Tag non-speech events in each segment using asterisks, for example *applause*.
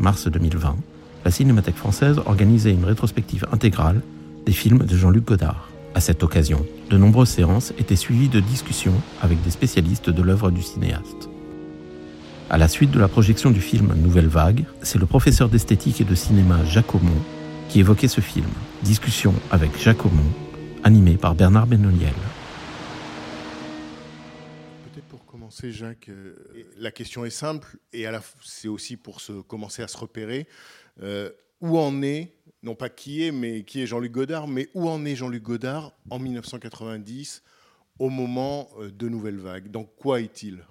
Mars 2020, la Cinémathèque française organisait une rétrospective intégrale des films de Jean-Luc Godard. À cette occasion, de nombreuses séances étaient suivies de discussions avec des spécialistes de l'œuvre du cinéaste. À la suite de la projection du film Nouvelle Vague, c'est le professeur d'esthétique et de cinéma Jacques Aumont qui évoquait ce film. Discussion avec Jacques Aumont, animé par Bernard Benoliel. Jacques, euh, la question est simple et c'est aussi pour se, commencer à se repérer. Euh, où en est, non pas qui est, mais qui est Jean-Luc Godard, mais où en est Jean-Luc Godard en 1990 au moment euh, de Nouvelle Vague? Dans quoi est-il?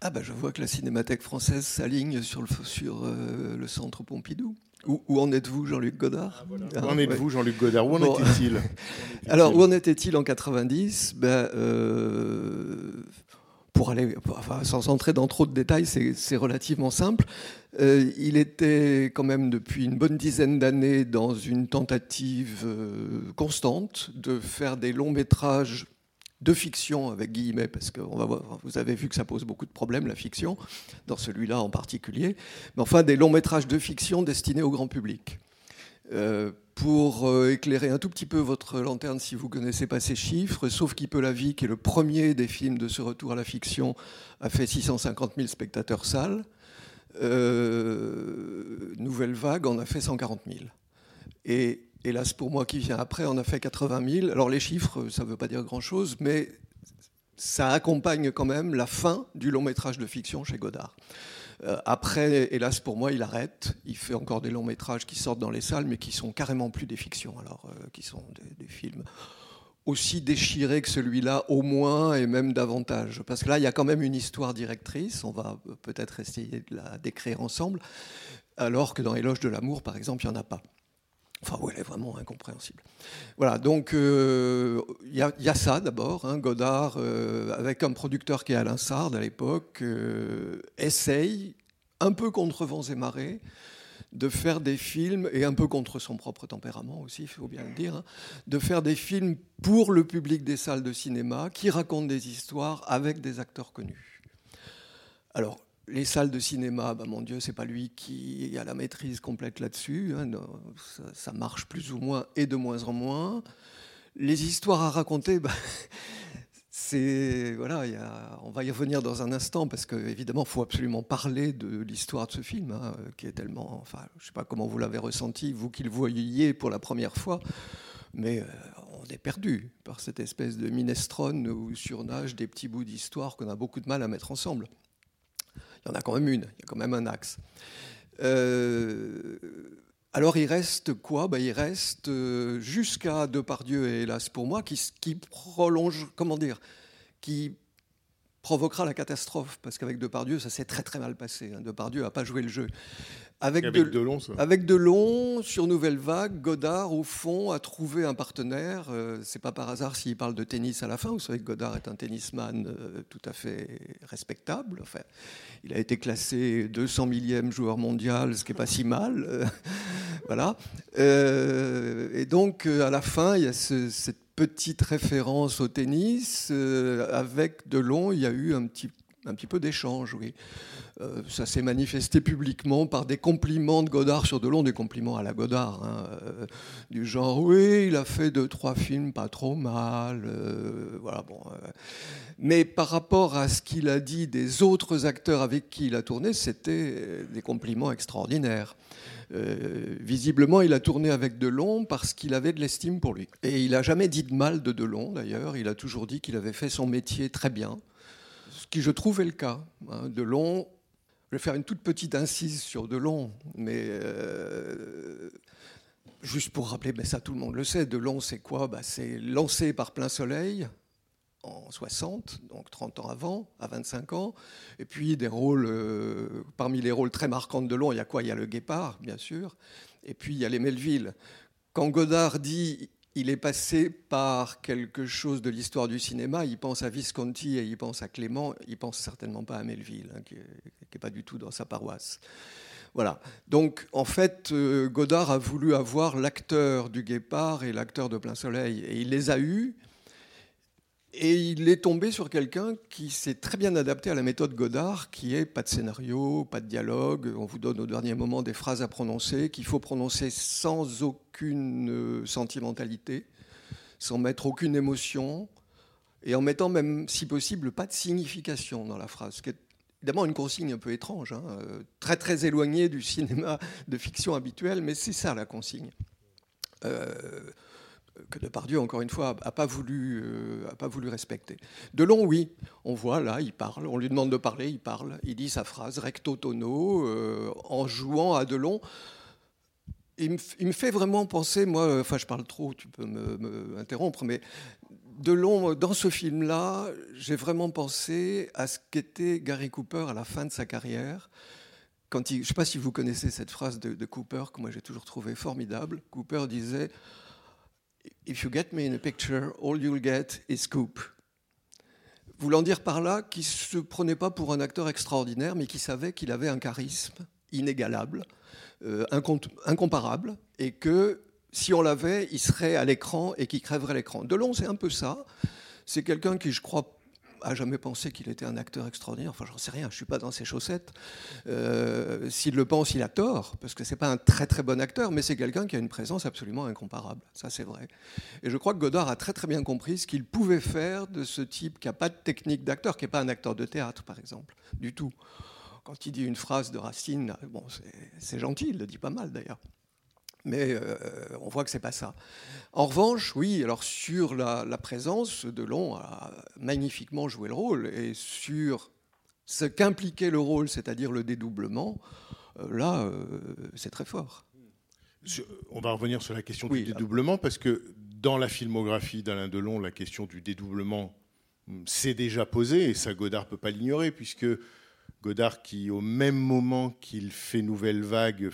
Ah bah je vois que la Cinémathèque française s'aligne sur le, sur, euh, le centre Pompidou. Où, où en êtes-vous, Jean-Luc Godard? Où Ah, en êtes-vous, ouais. Jean-Luc Godard? Où en Bon. était-il *laughs* Alors, où en était-il en 90 ben, euh, Pour aller, sans entrer dans trop de détails, c'est relativement simple. Euh, il était quand même depuis une bonne dizaine d'années dans une tentative euh, constante de faire des longs métrages de fiction avec guillemets, parce que va voir, vous avez vu que ça pose beaucoup de problèmes, la fiction, dans celui-là en particulier. Mais enfin, des longs métrages de fiction destinés au grand public. Euh, pour euh, éclairer un tout petit peu votre lanterne si vous ne connaissez pas ces chiffres, sauf qui peut la vie, qui est le premier des films de ce retour à la fiction, a fait 650 000 spectateurs salles. Euh, Nouvelle Vague en a fait 140 000. Et hélas pour moi qui viens après, on a fait 80 000. Alors les chiffres, ça ne veut pas dire grand-chose, mais ça accompagne quand même la fin du long métrage de fiction chez Godard. Euh, après, hélas pour moi, il arrête. Il fait encore des longs métrages qui sortent dans les salles, mais qui sont carrément plus des fictions, alors euh, qui sont des, des films aussi déchirés que celui-là, au moins, et même davantage. Parce que là, il y a quand même une histoire directrice. On va euh, peut-être essayer de la décrire ensemble, alors que dans Éloge de l'amour, par exemple, il n'y en a pas. Enfin, où elle est vraiment incompréhensible. Voilà, donc euh, il y a ça d'abord. hein, Godard, euh, avec un producteur qui est Alain Sard à l'époque, euh, essaye, un peu contre vents et marées, de faire des films, et un peu contre son propre tempérament aussi, il faut bien le dire, hein, de faire des films pour le public des salles de cinéma qui racontent des histoires avec des acteurs connus. Alors, les salles de cinéma, bah, mon Dieu, c'est pas lui qui a la maîtrise complète là-dessus. hein, ça, marche plus ou moins et de moins en moins. Les histoires à raconter, bah, *laughs* c'est voilà, on va y revenir dans un instant parce qu'évidemment, il faut absolument parler de l'histoire de ce film, hein, qui est tellement, enfin, je sais pas comment vous l'avez ressenti, vous qui le voyiez pour la première fois, mais euh, on est perdu par cette espèce de minestrone où surnage des petits bouts d'histoire qu'on a beaucoup de mal à mettre ensemble. Il y en a quand même une, il y a quand même un axe. Euh, alors il reste quoi? Ben, Il reste euh, jusqu'à Depardieu et hélas pour moi, qui, qui prolonge, comment dire, qui provoquera la catastrophe, parce qu'avec Depardieu, ça s'est très très mal passé. hein. Depardieu n'a pas joué le jeu. Avec, Avec de- Delon, ça. avec Delon, sur Nouvelle Vague, Godard, au fond, a trouvé un partenaire. Euh, c'est pas par hasard s'il parle de tennis à la fin. Vous savez que Godard est un tennisman euh, tout à fait respectable. Enfin, il a été classé 200 millième joueur mondial, ce qui n'est pas si mal. Euh, *laughs* voilà. Euh, et donc, à la fin, il y a ce- cette petite référence au tennis. Avec Delon, il y a eu un petit, un petit peu d'échange, oui. Euh, ça s'est manifesté publiquement par des compliments de Godard sur Delon, des compliments à la Godard, hein, euh, du genre oui, il a fait deux trois films pas trop mal, euh, voilà bon. mais par rapport à ce qu'il a dit des autres acteurs avec qui il a tourné, c'était des compliments extraordinaires. Visiblement, il a tourné avec Delon parce qu'il avait de l'estime pour lui. Et il n'a jamais dit de mal de Delon, d'ailleurs. Il a toujours dit qu'il avait fait son métier très bien. Ce qui, je trouve, est le cas. hein. Delon, je vais faire une toute petite incise sur Delon, mais euh, juste pour rappeler, mais ça tout le monde le sait, Delon c'est quoi? Bah, C'est lancé par plein soleil en 60, donc 30 ans avant, à 25 ans. Et puis des rôles, euh, parmi les rôles très marquants de Delon, il y a quoi? Il y a le Guépard, bien sûr, et puis il y a les Melville. Quand Godard dit il est passé par quelque chose de l'histoire du cinéma, il pense à Visconti et il pense à Clément, il pense certainement pas à Melville, hein, qui n'est pas du tout dans sa paroisse. Voilà. Donc, en fait, euh, Godard a voulu avoir l'acteur du Guépard et l'acteur de Plein Soleil, et il les a eus. Et il est tombé sur quelqu'un qui s'est très bien adapté à la méthode Godard, qui est pas de scénario, pas de dialogue, on vous donne au dernier moment des phrases à prononcer, qu'il faut prononcer sans aucune euh, sentimentalité, sans mettre aucune émotion, et en mettant même, si possible, pas de signification dans la phrase, ce qui est évidemment une consigne un peu étrange, hein, euh, très très éloignée du cinéma de fiction habituel, mais c'est ça la consigne. Euh, que Depardieu, encore une fois, n'a pas, voulu, euh, a pas voulu respecter. Delon, oui, on voit là, il parle, on lui demande de parler, il parle, il dit sa phrase recto tono, euh, en jouant à Delon. Il me, il me, fait vraiment penser, moi, enfin je parle trop, tu peux m'interrompre, mais Delon, dans ce film-là, j'ai vraiment pensé à ce qu'était Gary Cooper à la fin de sa carrière. Quand il, je ne sais pas si vous connaissez cette phrase de, de Cooper, que moi j'ai toujours trouvé formidable. Cooper disait If you get me in a picture, all you'll get is Scoop. Voulant dire par là qu'il ne se prenait pas pour un acteur extraordinaire, mais qu'il savait qu'il avait un charisme inégalable, euh, incomparable, et que si on l'avait, il serait à l'écran et qu'il crèverait l'écran. Delon, c'est un peu ça. C'est quelqu'un qui, je crois, a jamais pensé qu'il était un acteur extraordinaire. Enfin, j'en sais rien, je suis pas dans ses chaussettes. Euh, S'il le pense, il a tort, parce que c'est pas un très très bon acteur, mais c'est quelqu'un qui a une présence absolument incomparable. Ça, c'est vrai. Et je crois que Godard a très très bien compris ce qu'il pouvait faire de ce type qui a pas de technique d'acteur, qui n'est pas un acteur de théâtre, par exemple, du tout. Quand il dit une phrase de Racine, bon, c'est gentil, il le dit pas mal d'ailleurs mais euh, on voit que c'est pas ça. En revanche, oui, alors sur la, présence, Delon a magnifiquement joué le rôle, et sur ce qu'impliquait le rôle, c'est-à-dire le dédoublement, euh, là, euh, c'est très fort. On va revenir sur la question du dédoublement, parce que dans la filmographie d'Alain Delon, la question du dédoublement hum, s'est déjà posée, et ça Godard ne peut pas l'ignorer, puisque Godard, qui au même moment qu'il fait Nouvelle Vague,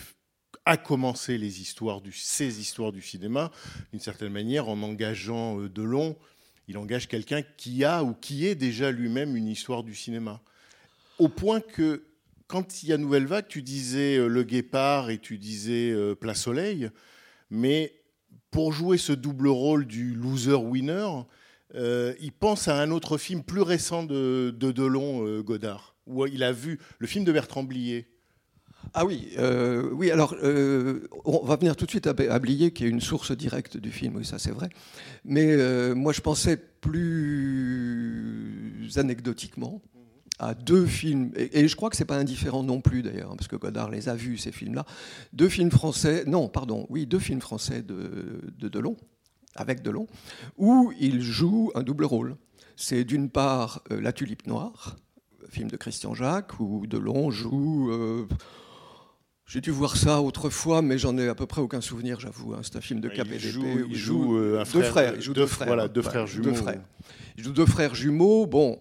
a commencé les histoires du, histoires du cinéma, d'une certaine manière, en engageant euh, Delon, il engage quelqu'un qui a ou qui est déjà lui-même une histoire du cinéma. Au point que, quand il y a Nouvelle Vague, tu disais euh, Le Guépard et tu disais euh, Plat Soleil, mais pour jouer ce double rôle du loser-winner, il pense à un autre film plus récent de Delon, Godard, où il a vu le film de Bertrand Blier, ah oui, euh, oui. Alors, euh, on va venir tout de suite à, Blier, qui est une source directe du film. Oui, ça c'est vrai. Mais euh, moi, je pensais plus anecdotiquement à deux films, et, je crois que c'est pas indifférent non plus d'ailleurs, hein, parce que Godard les a vus ces films-là. Deux films français, non, pardon, oui, deux films français de, de Delon, avec Delon, où il joue un double rôle. C'est d'une part La Tulipe Noire, film de Christian Jacques, où Delon joue j'ai dû voir ça autrefois, mais j'en ai à peu près aucun souvenir, j'avoue. Hein. C'est un film de KPDP. Il joue, il joue euh, deux frères. Il joue deux, frères. Voilà, deux frères jumeaux. Deux frères. Il joue deux frères jumeaux. Bon,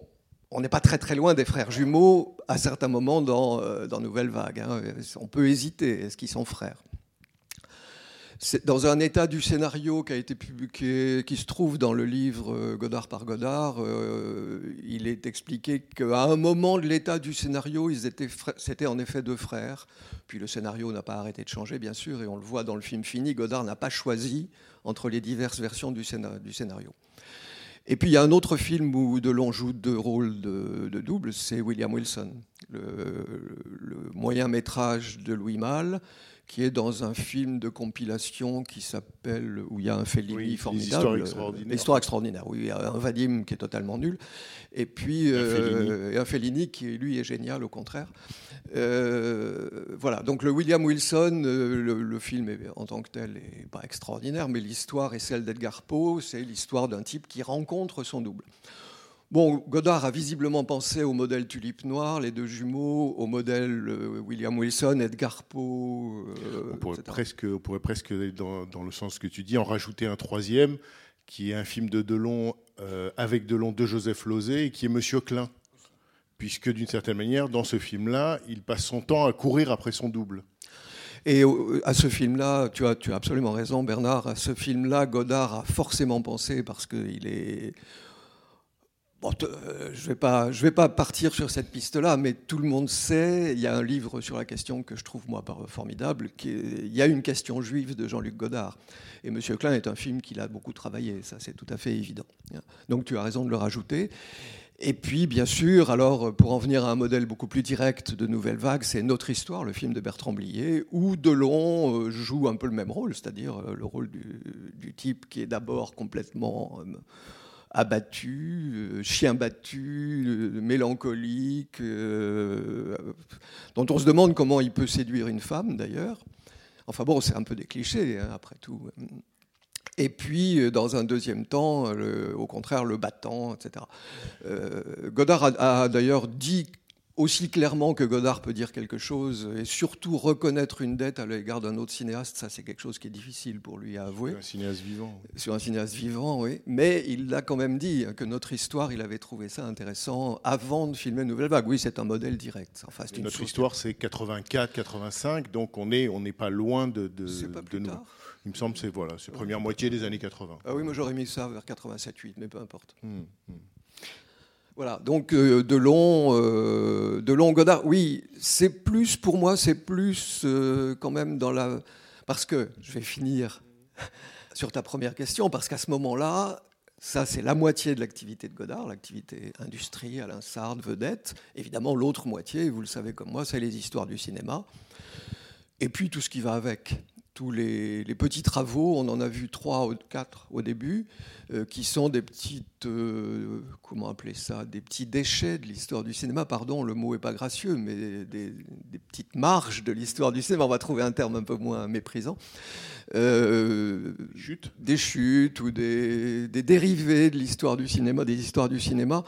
on n'est pas très très loin des frères jumeaux à certains moments dans, euh, dans Nouvelle Vague. Hein. On peut hésiter. Est-ce qu'ils sont frères? Dans un état du scénario qui a été publié, qui se trouve dans le livre euh, Godard par Godard, euh, il est expliqué qu'à un moment de l'état du scénario, ils étaient, c'était en effet deux frères. Puis le scénario n'a pas arrêté de changer, bien sûr, et on le voit dans le film fini. Godard n'a pas choisi entre les diverses versions du, scénario. Et puis il y a un autre film où Delon joue deux rôles de, double, c'est William Wilson, le, le moyen métrage de Louis Malle qui est dans un film de compilation qui s'appelle, où il y a un Fellini formidable. L'histoire extraordinaire. oui, il y a un Vadim qui est totalement nul. Et puis euh, un, Fellini. qui, lui, est génial, au contraire. Euh, voilà, donc le William Wilson, euh, le, film en tant que tel n'est pas extraordinaire, mais l'histoire est celle d'Edgar Poe, c'est l'histoire d'un type qui rencontre son double. Bon, Godard a visiblement pensé au modèle Tulipe Noire, les deux jumeaux, au modèle euh, William Wilson, Edgar Poe. Euh, on, pourrait presque, on pourrait presque, dans, dans, le sens que tu dis, en rajouter un troisième qui est un film de Delon euh, avec Delon de Joseph Lozé et qui est Monsieur Klein. Puisque d'une certaine manière, dans ce film-là, il passe son temps à courir après son double. Et à ce film-là, tu as, tu as absolument raison, Bernard. À ce film-là, Godard a forcément pensé parce qu'il est. Bon, euh, je ne vais, pas- partir sur cette piste-là, mais tout le monde sait, il y a un livre sur la question que je trouve, moi, formidable, qui il y a une question juive de Jean-Luc Godard. Et Monsieur Klein est un film qu'il a beaucoup travaillé, ça c'est tout à fait évident. Donc tu as raison de le rajouter. Et puis, bien sûr, alors pour en venir à un modèle beaucoup plus direct de Nouvelle Vague, c'est Notre Histoire, le film de Bertrand Blier, où Delon euh, joue un peu le même rôle, c'est-à-dire euh, le rôle du, type qui est d'abord complètement abattu, euh, chien battu, euh, mélancolique, euh, dont on se demande comment il peut séduire une femme d'ailleurs. Enfin bon, c'est un peu des clichés, hein, après tout. Et puis, dans un deuxième temps, au contraire, le battant, etc. Godard a d'ailleurs dit aussi clairement que Godard peut dire quelque chose et surtout reconnaître une dette à l'égard d'un autre cinéaste, ça c'est quelque chose qui est difficile pour lui à avouer Un cinéaste vivant. sur un cinéaste vivant, oui. Mais il a quand même dit que notre histoire, il avait trouvé ça intéressant avant de filmer Nouvelle Vague. Oui, c'est un modèle direct. Enfin, une notre histoire, c'est 84, 85, donc on n'est on pas loin de, nous. Il me semble que c'est voilà, première moitié des années 80. Ah oui, moi j'aurais mis ça vers 87-8, mais peu importe. Hum, hum. Voilà, donc euh, Delon, euh, Delon, Godard, oui, c'est plus, pour moi, c'est plus euh, quand même dans la... Parce que, je vais finir *laughs* sur ta première question, parce qu'à ce moment-là, ça c'est la moitié de l'activité de Godard, l'activité industrie, Alain Sard, vedette. Évidemment, l'autre moitié, vous le savez comme moi, c'est les histoires du cinéma. Et puis tout ce qui va avec. Tous les, les petits travaux, on en a vu trois ou quatre au début, euh, qui sont des petites, euh, comment appeler ça, des petits déchets de l'histoire du cinéma. Pardon, le mot est pas gracieux, mais des, des petites marges de l'histoire du cinéma. On va trouver un terme un peu moins méprisant. Euh, Chute. des chutes ou des, des dérivés de l'histoire du cinéma, des histoires du cinéma,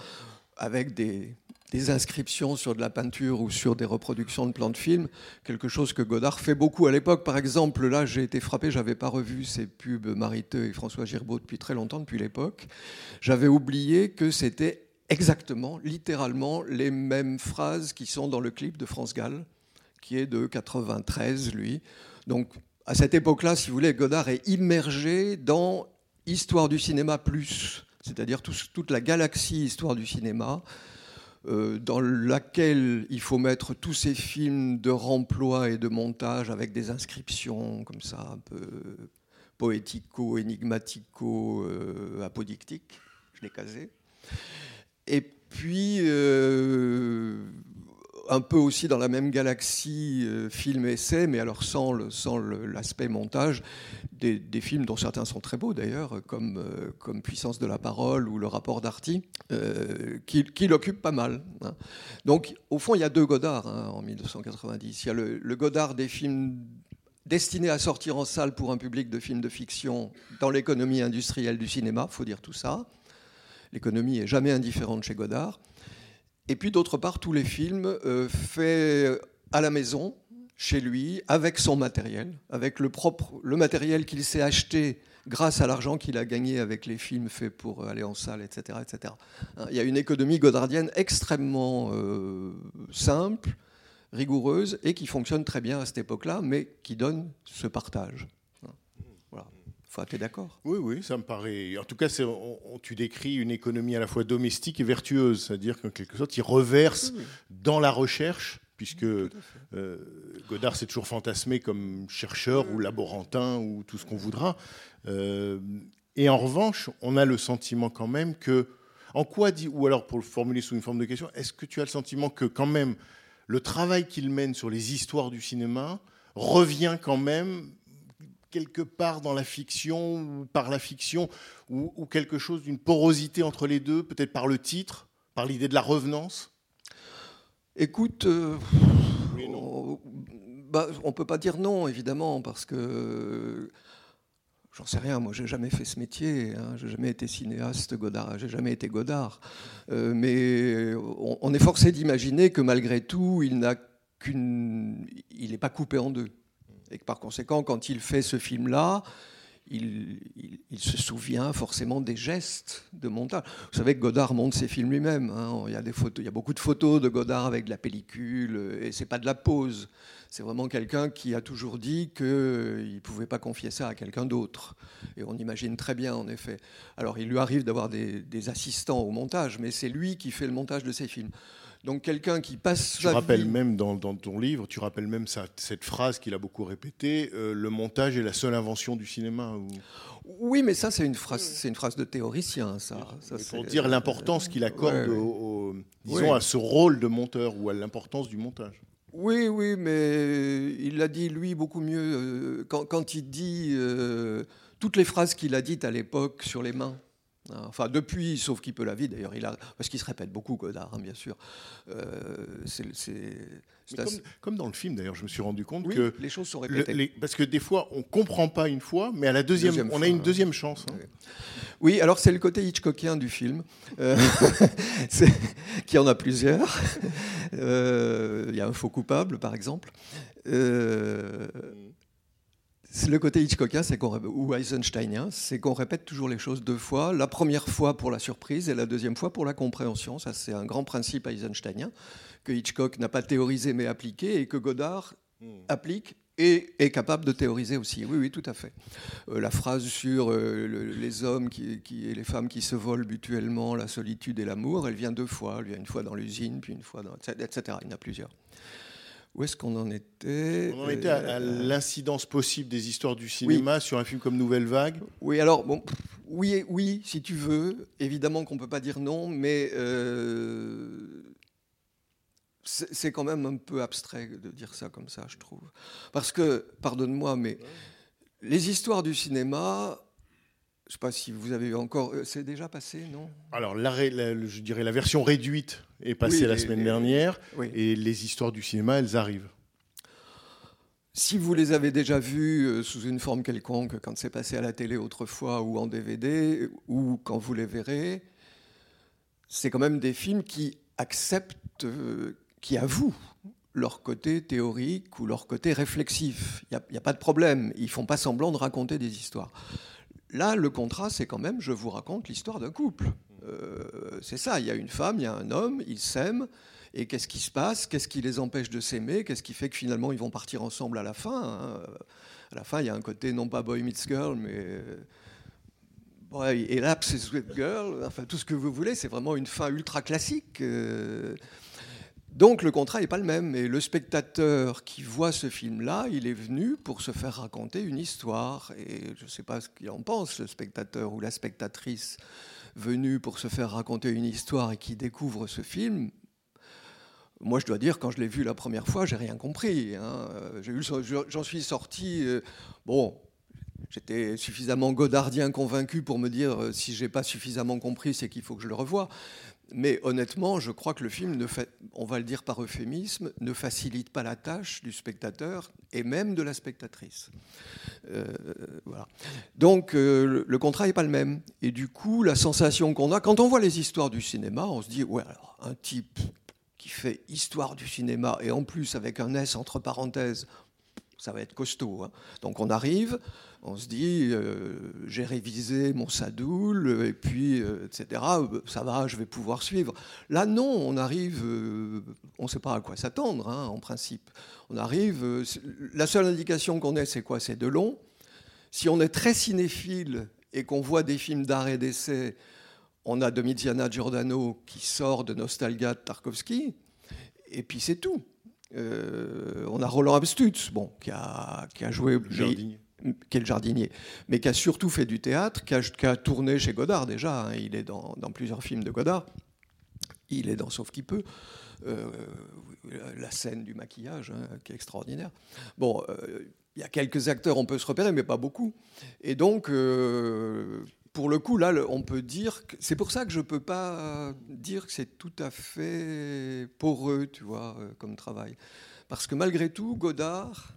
avec des, des inscriptions sur de la peinture ou sur des reproductions de plans de films, quelque chose que Godard fait beaucoup à l'époque. Par exemple, là, j'ai été frappé, j'avais pas revu ces pubs Mariteux et François Girbaud depuis très longtemps, depuis l'époque. J'avais oublié que c'était exactement, littéralement, les mêmes phrases qui sont dans le clip de France Gall, qui est de 93, lui. Donc, à cette époque-là, si vous voulez, Godard est immergé dans Histoire du cinéma plus, c'est-à-dire tout- toute la galaxie Histoire du cinéma, dans laquelle il faut mettre tous ces films de remploi et de montage avec des inscriptions comme ça, un peu poético, énigmatico, euh, apodictiques. Je l'ai casé. Et puis, euh, un peu aussi dans la même galaxie, euh, film-essai, mais alors sans l'aspect montage, des, films dont certains sont très beaux d'ailleurs, comme, euh, Puissance de la parole ou Le rapport d'Arty, euh, qui, qui l'occupent pas mal. hein. Donc, au fond, il y a deux Godard hein, en 1990. Il y a le, le Godard des films destinés à sortir en salle pour un public de films de fiction dans l'économie industrielle du cinéma, faut dire tout ça. L'économie est jamais indifférente chez Godard. Et puis d'autre part, tous les films euh, faits à la maison, chez lui, avec son matériel, avec le, propre, le matériel qu'il s'est acheté grâce à l'argent qu'il a gagné avec les films faits pour aller en salle, etc. etc. Hein, Il y a une économie godardienne extrêmement euh, simple, rigoureuse, et qui fonctionne très bien à cette époque-là, mais qui donne ce partage. Enfin, tu es d'accord? Oui, oui, ça me paraît. En tout cas, c'est- on- on- tu décris une économie à la fois domestique et vertueuse, c'est-à-dire qu'en quelque sorte, il reverse dans la recherche, puisque euh, Godard s'est toujours fantasmé comme chercheur ou laborantin ou tout ce qu'on voudra. Euh, et en revanche, on a le sentiment quand même que, en quoi dit, ou alors pour le formuler sous une forme de question, est-ce que tu as le sentiment que quand même le travail qu'il mène sur les histoires du cinéma revient quand même quelque part dans la fiction ou par la fiction ou, ou quelque chose d'une porosité entre les deux, peut-être par le titre, par l'idée de la revenance? Écoute, euh, Oui on, bah, on peut pas dire non, évidemment, parce que j'en sais rien. Moi, j'ai jamais fait ce métier. Hein, j'ai jamais été cinéaste Godard. J'ai jamais été Godard. Euh, mais on, on est forcé d'imaginer que malgré tout, il n'a qu'une, il n'est pas coupé en deux, et que par conséquent, quand il fait ce film-là, il, se souvient forcément des gestes de montage. Vous savez que Godard monte ses films lui-même. hein. Il, y a beaucoup de photos de Godard avec de la pellicule, euh, et c'est pas de la pose. C'est vraiment quelqu'un qui a toujours dit qu'il ne pouvait pas confier ça à quelqu'un d'autre. Et on imagine très bien, en effet. Alors, il lui arrive d'avoir des assistants au montage, mais c'est lui qui fait le montage de ses films. Donc, quelqu'un qui passe Tu sa rappelles vie- même dans, dans ton livre, tu rappelles même ça- cette phrase qu'il a beaucoup répétée euh, le montage est la seule invention du cinéma. ou- Oui, mais ça, c'est une phrase, c'est une phrase de théoricien, ça. Pour dire l'importance qu'il accorde Ouais, ouais. au- au- disons, à ce rôle de monteur ou à l'importance du montage. Oui, oui, mais il l'a dit lui beaucoup mieux euh, quand, quand il dit euh, toutes les phrases qu'il a dites à l'époque sur les mains. Hein, Enfin, depuis, sauf qu'il peut la vie d'ailleurs, il a parce qu'il se répète beaucoup, Godard, hein, bien sûr. Euh, c'est, c'est- c'est Mais assez- Comme, comme dans le film d'ailleurs, je me suis rendu compte oui, que les choses sont le- répétées. les- parce que des fois on comprend pas une fois, mais à la deuxième, Deuxième on fois, a une hein. deuxième chance. hein. Oui. Oui, alors c'est le côté Hitchcockien du film, euh, *laughs* qui en a plusieurs. Euh, Il y a un faux coupable, par exemple. C'est le côté Hitchcockien, c'est qu'on ou Eisensteinien, c'est qu'on répète toujours les choses deux fois. La première fois pour la surprise et la deuxième fois pour la compréhension. Ça, c'est un grand principe eisensteinien que Hitchcock n'a pas théorisé mais appliqué et que Godard applique et est capable de théoriser aussi. Oui, oui, tout à fait. Euh, la phrase sur euh, le- les hommes qui, qui- et les femmes qui se volent mutuellement la solitude et l'amour, elle vient deux fois. Elle vient une fois dans l'usine, puis une fois dans... etc. Il y en a plusieurs. Où est-ce qu'on en était On en était à, à Euh, l'incidence possible des histoires du cinéma sur un film comme Nouvelle Vague. Oui, alors, bon, oui, oui, si tu veux. Évidemment qu'on ne peut pas dire non, mais euh, c'est quand même un peu abstrait de dire ça comme ça, je trouve. Parce que, pardonne-moi, mais les histoires du cinéma, je ne sais pas si vous avez encore. euh, C'est déjà passé, non? Alors, la ré- la- je dirais la version réduite est passée Oui, la semaine dernière, Oui. et les histoires du cinéma, elles arrivent. Si vous les avez déjà vus euh, sous une forme quelconque, quand c'est passé à la télé autrefois ou en DVD, ou quand vous les verrez, c'est quand même des films qui acceptent, euh, qui avouent leur côté théorique ou leur côté réflexif. Il n'y a, pas de problème. Ils font pas semblant de raconter des histoires. Là, le contrat, c'est quand même, je vous raconte l'histoire d'un couple. Euh, c'est ça, il y a une femme, il y a un homme, ils s'aiment. Et qu'est-ce qui se passe Qu'est-ce qui les empêche de s'aimer Qu'est-ce qui fait que finalement ils vont partir ensemble à la fin hein À la fin, il y a un côté non pas boy meets girl, mais ouais, et et Sweet Girl, enfin tout ce que vous voulez, c'est vraiment une fin ultra classique. euh. Donc le contrat n'est pas le même. Et le spectateur qui voit ce film-là, il est venu pour se faire raconter une histoire. Et je ne sais pas ce qu'il en pense, le spectateur ou la spectatrice venu pour se faire raconter une histoire et qui découvre ce film. Moi, je dois dire, quand je l'ai vu la première fois, j'ai rien compris. hein. Euh, J'en suis sorti. euh, bon, j'étais suffisamment godardien convaincu pour me dire euh, si j'ai pas suffisamment compris, c'est qu'il faut que je le revoie. Mais honnêtement, je crois que le film, on va le dire par euphémisme, ne facilite pas la tâche du spectateur et même de la spectatrice. Euh, voilà. Donc euh, le, contrat n'est pas le même. Et du coup, la sensation qu'on a, quand on voit les histoires du cinéma, on se dit, ouais, un type qui fait histoire du cinéma et en plus avec un S entre parenthèses, ça va être costaud. hein. Donc on arrive, on se dit, euh, j'ai révisé mon sadoul, et puis, euh, etc., ça va, je vais pouvoir suivre. Là, non, on arrive, euh, on ne sait pas à quoi s'attendre, hein, en principe. On arrive, la seule indication qu'on ait, c'est quoi? C'est de long. Si on est très cinéphile et qu'on voit des films d'art et d'essai, on a Domiziana Giordano qui sort de Nostalgia de Tarkovsky, et puis c'est tout. On a Roland Abstutz, bon, qui a, qui a joué. Qui est le jardinier, mais qui a surtout fait du théâtre, qui a, tourné chez Godard déjà. hein. il est dans, plusieurs films de Godard. Il est dans Sauf qui peut. Euh, la scène du maquillage, hein, qui est extraordinaire. Bon, euh, il y a quelques acteurs, on peut se repérer, mais pas beaucoup. Et donc, euh, pour le coup, là, on peut dire que c'est pour ça que je peux pas dire que c'est tout à fait poreux, tu vois, comme travail, parce que malgré tout, Godard,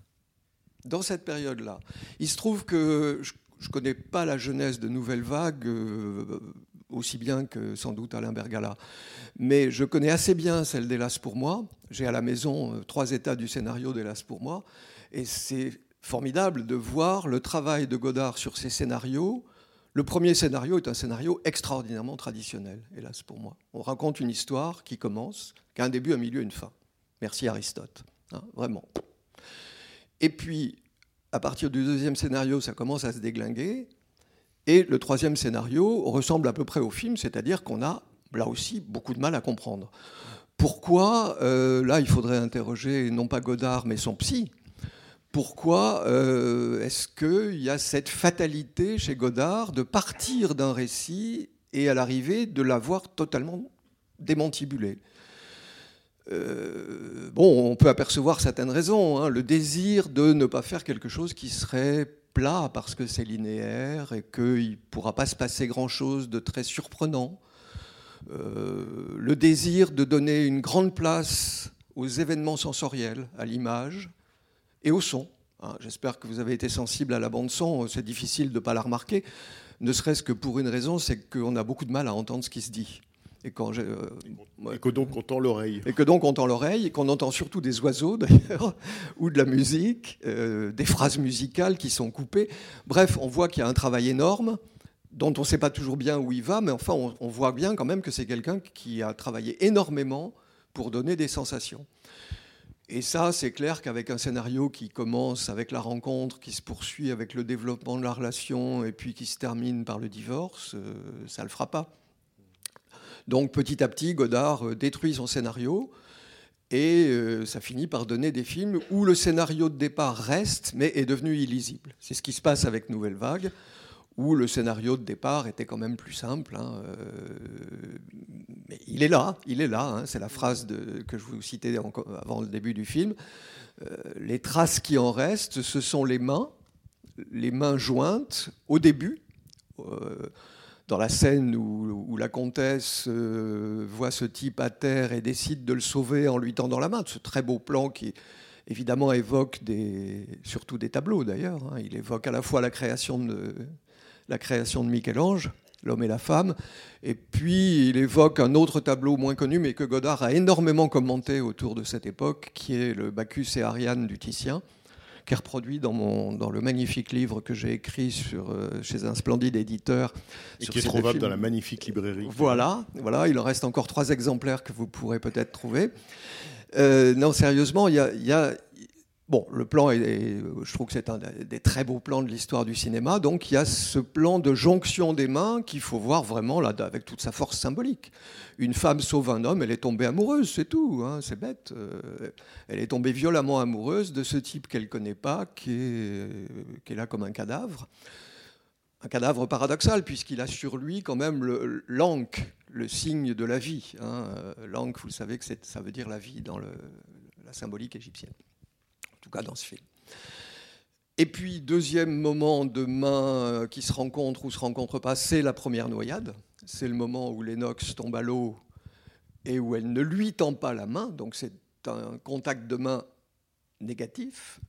dans cette période-là, il se trouve que je, je connais pas la jeunesse de Nouvelle Vague. euh, aussi bien que sans doute Alain Bergala. Mais je connais assez bien celle d'Hélas pour moi. J'ai à la maison euh, trois états du scénario d'Hélas pour moi. Et c'est formidable de voir le travail de Godard sur ces scénarios. Le premier scénario est un scénario extraordinairement traditionnel, hélas pour moi. On raconte une histoire qui commence, qui a un début, un milieu, une fin. Merci Aristote, hein, vraiment. Et puis, à partir du deuxième scénario, ça commence à se déglinguer. Et le troisième scénario ressemble à peu près au film, c'est-à-dire qu'on a là aussi beaucoup de mal à comprendre. Pourquoi, euh, là il faudrait interroger non pas Godard mais son psy, pourquoi euh, est-ce qu'il y a cette fatalité chez Godard de partir d'un récit et à l'arrivée de l'avoir totalement démantibulé euh, bon, on peut apercevoir certaines raisons. Hein. le désir de ne pas faire quelque chose qui serait plat parce que c'est linéaire et qu'il ne pourra pas se passer grand-chose de très surprenant. Euh, le désir de donner une grande place aux événements sensoriels, à l'image et au son. Hein. J'espère que vous avez été sensible à la bande son, c'est difficile de ne pas la remarquer, ne serait-ce que pour une raison, c'est qu'on a beaucoup de mal à entendre ce qui se dit. Et, quand euh, et que donc on tend l'oreille. Et que donc on tend l'oreille, et qu'on entend surtout des oiseaux *laughs* d'ailleurs, ou de la musique, euh, des phrases musicales qui sont coupées. Bref, on voit qu'il y a un travail énorme dont on ne sait pas toujours bien où il va, mais enfin on, on voit bien quand même que c'est quelqu'un qui a travaillé énormément pour donner des sensations. Et ça, c'est clair qu'avec un scénario qui commence avec la rencontre, qui se poursuit avec le développement de la relation, et puis qui se termine par le divorce, euh, ça ne le fera pas. Donc petit à petit, Godard euh, détruit son scénario et euh, ça finit par donner des films où le scénario de départ reste mais est devenu illisible. C'est ce qui se passe avec Nouvelle Vague, où le scénario de départ était quand même plus simple. Hein, euh, mais il est là, il est là. Hein, c'est la phrase que je vous citais avant le début du film. les traces qui en restent, ce sont les mains, les mains jointes au début dans la scène où, la comtesse euh, voit ce type à terre et décide de le sauver en lui tendant la main, ce très beau plan qui évidemment évoque surtout des tableaux d'ailleurs, hein. il évoque à la fois la création de, la création de Michel-Ange, l'homme et la femme, et puis il évoque un autre tableau moins connu mais que Godard a énormément commenté autour de cette époque, qui est le Bacchus et Ariane du Titien qui est reproduit dans, mon, dans le magnifique livre que j'ai écrit sur, euh, chez un splendide éditeur. Et qui est trouvable dans la magnifique librairie. Voilà, voilà, il en reste encore trois exemplaires que vous pourrez peut-être trouver. Euh, non, sérieusement, il y a, Bon, le plan, est, je trouve que c'est un des très beaux plans de l'histoire du cinéma. Donc il y a ce plan de jonction des mains qu'il faut voir vraiment là, avec toute sa force symbolique. Une femme sauve un homme, elle est tombée amoureuse, c'est tout, hein, c'est bête. Euh, elle est tombée violemment amoureuse de ce type qu'elle ne connaît pas, qui est, là comme un cadavre. Un cadavre paradoxal, puisqu'il a sur lui quand même l'ankh, le, signe de la vie. Hein. L'ankh, vous le savez que ça veut dire la vie dans le, la symbolique égyptienne cas dans ce film. Et puis, deuxième moment de main euh, qui se rencontre ou se rencontre pas, c'est la première noyade. C'est le moment où Lennox tombe à l'eau et où elle ne lui tend pas la main. Donc, c'est un contact de main négatif,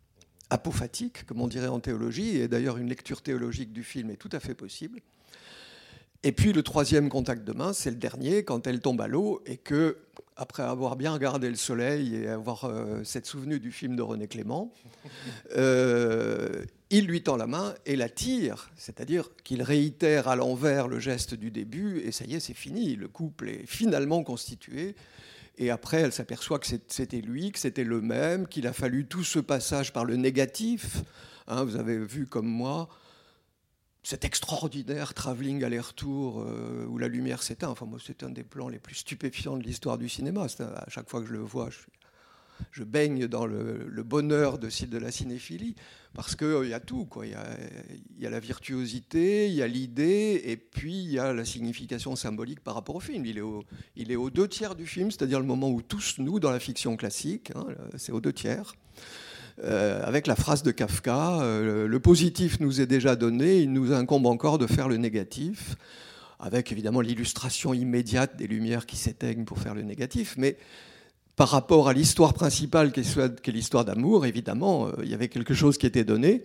apophatique, comme on dirait en théologie. Et d'ailleurs, une lecture théologique du film est tout à fait possible. Et puis, le troisième contact de main, c'est le dernier, quand elle tombe à l'eau et que après avoir bien regardé le soleil et avoir euh, s'être souvenu du film de René Clément, *laughs* euh, il lui tend la main et la tire, c'est-à-dire qu'il réitère à l'envers le geste du début, et ça y est, c'est fini, le couple est finalement constitué. Et après, elle s'aperçoit que c'était lui, que c'était le même, qu'il a fallu tout ce passage par le négatif. Hein, vous avez vu comme moi cet extraordinaire travelling aller-retour euh, où la lumière s'éteint. Enfin, moi, c'est un des plans les plus stupéfiants de l'histoire du cinéma. à chaque fois que je le vois, je, baigne dans le, bonheur de, de la cinéphilie parce qu'il euh, y a tout. Il y, a, la virtuosité, il y a l'idée, et puis il y a la signification symbolique par rapport au film. Il est, au, il est aux deux tiers du film, c'est-à-dire le moment où tous nous, dans la fiction classique, hein, c'est aux deux tiers. Euh, avec la phrase de Kafka, euh, le positif nous est déjà donné, il nous incombe encore de faire le négatif, avec évidemment l'illustration immédiate des lumières qui s'éteignent pour faire le négatif, mais par rapport à l'histoire principale qui est l'histoire d'amour, évidemment, euh, il y avait quelque chose qui était donné,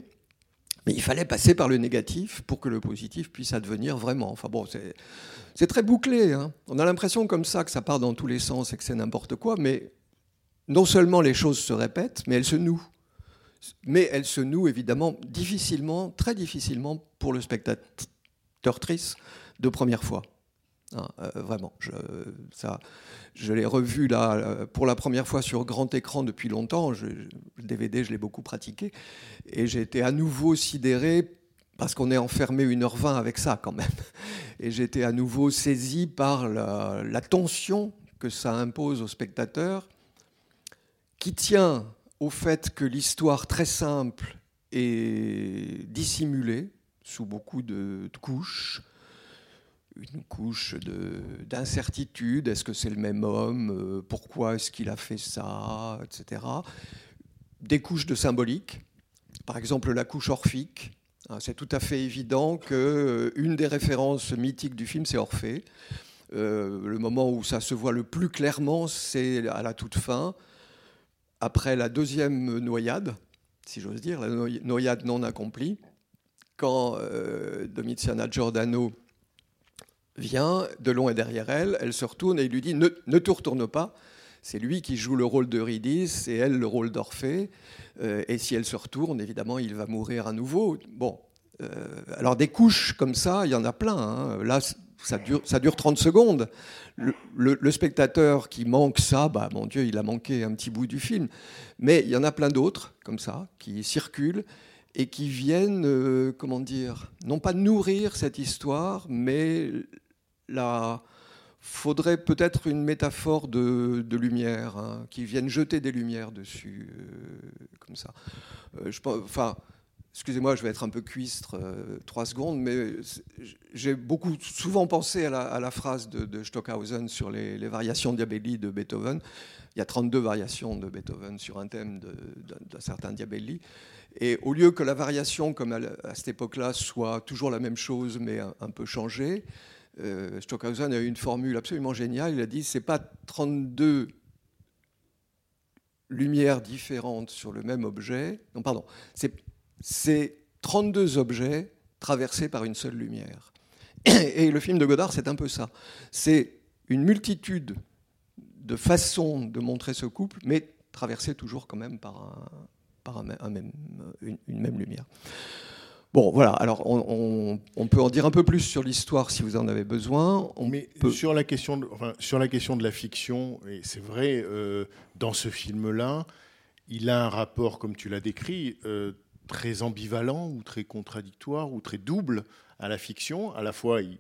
mais il fallait passer par le négatif pour que le positif puisse advenir vraiment. Enfin bon, c'est très bouclé. Hein. On a l'impression comme ça que ça part dans tous les sens et que c'est n'importe quoi, mais non seulement les choses se répètent, mais elles se nouent. Mais elle se noue évidemment difficilement, très difficilement pour le spectateur-trice de première fois. Hein, euh, vraiment, je, ça, je l'ai revu là euh, pour la première fois sur grand écran depuis longtemps. Le DVD, je l'ai beaucoup pratiqué. Et j'ai été à nouveau sidéré parce qu'on est enfermé 1h20 avec ça quand même. Et j'étais à nouveau saisi par la, tension que ça impose au spectateur, qui tient au fait que l'histoire très simple est dissimulée sous beaucoup de, couches, une couche d'incertitude. Est-ce que c'est le même homme? Euh, Pourquoi est-ce qu'il a fait ça? Etc. Des couches de symbolique. Par exemple, la couche orphique. Ah, c'est tout à fait évident que euh, des références mythiques du film, c'est Orphée. Euh, le moment où ça se voit le plus clairement, c'est à la toute fin, après la deuxième noyade, si j'ose dire, la noyade non accomplie, quand Domitiana Giordano vient de long et derrière elle, elle se retourne et il lui dit ne, ne te retourne pas. C'est lui qui joue le rôle d'Eurydice et elle le rôle d'Orphée. Euh, et si elle se retourne, évidemment, il va mourir à nouveau. Bon, euh, alors des couches comme ça, il y en a plein. Hein. Là, ça dure, ça dure 30 secondes. Le, spectateur qui manque ça, bah, mon Dieu, il a manqué un petit bout du film. Mais il y en a plein d'autres comme ça qui circulent et qui viennent, euh, comment dire, non pas nourrir cette histoire, mais la faudrait peut-être une métaphore de, lumière, hein, qui vienne jeter des lumières dessus, euh, comme ça. Euh, je, enfin, excusez-moi, je vais être un peu cuistre, euh, trois secondes, mais j'ai beaucoup, souvent pensé à la, phrase de, Stockhausen sur les, variations Diabelli de Beethoven. Il y a 32 variations de Beethoven sur un thème d'un certain Diabelli. Et au lieu que la variation, comme à, cette époque-là, soit toujours la même chose, mais un peu changée, euh, Stockhausen a eu une formule absolument géniale. Il a dit c'est pas 32 lumières différentes sur le même objet. Non, pardon. 32 objets traversés par une seule lumière. *clears throat* Et le film de Godard, c'est un peu ça. C'est une multitude de façons de montrer ce couple, mais traversé toujours quand même par, un, par un même, une, une, même lumière. Bon, voilà. Alors, on, peut en dire un peu plus sur l'histoire si vous en avez besoin. Mais sur, la question de, sur la question de la fiction, et c'est vrai, euh, dans ce film-là, il a un rapport, comme tu l'as décrit, euh, très ambivalent ou très contradictoire ou très double à la fiction. À la fois, il,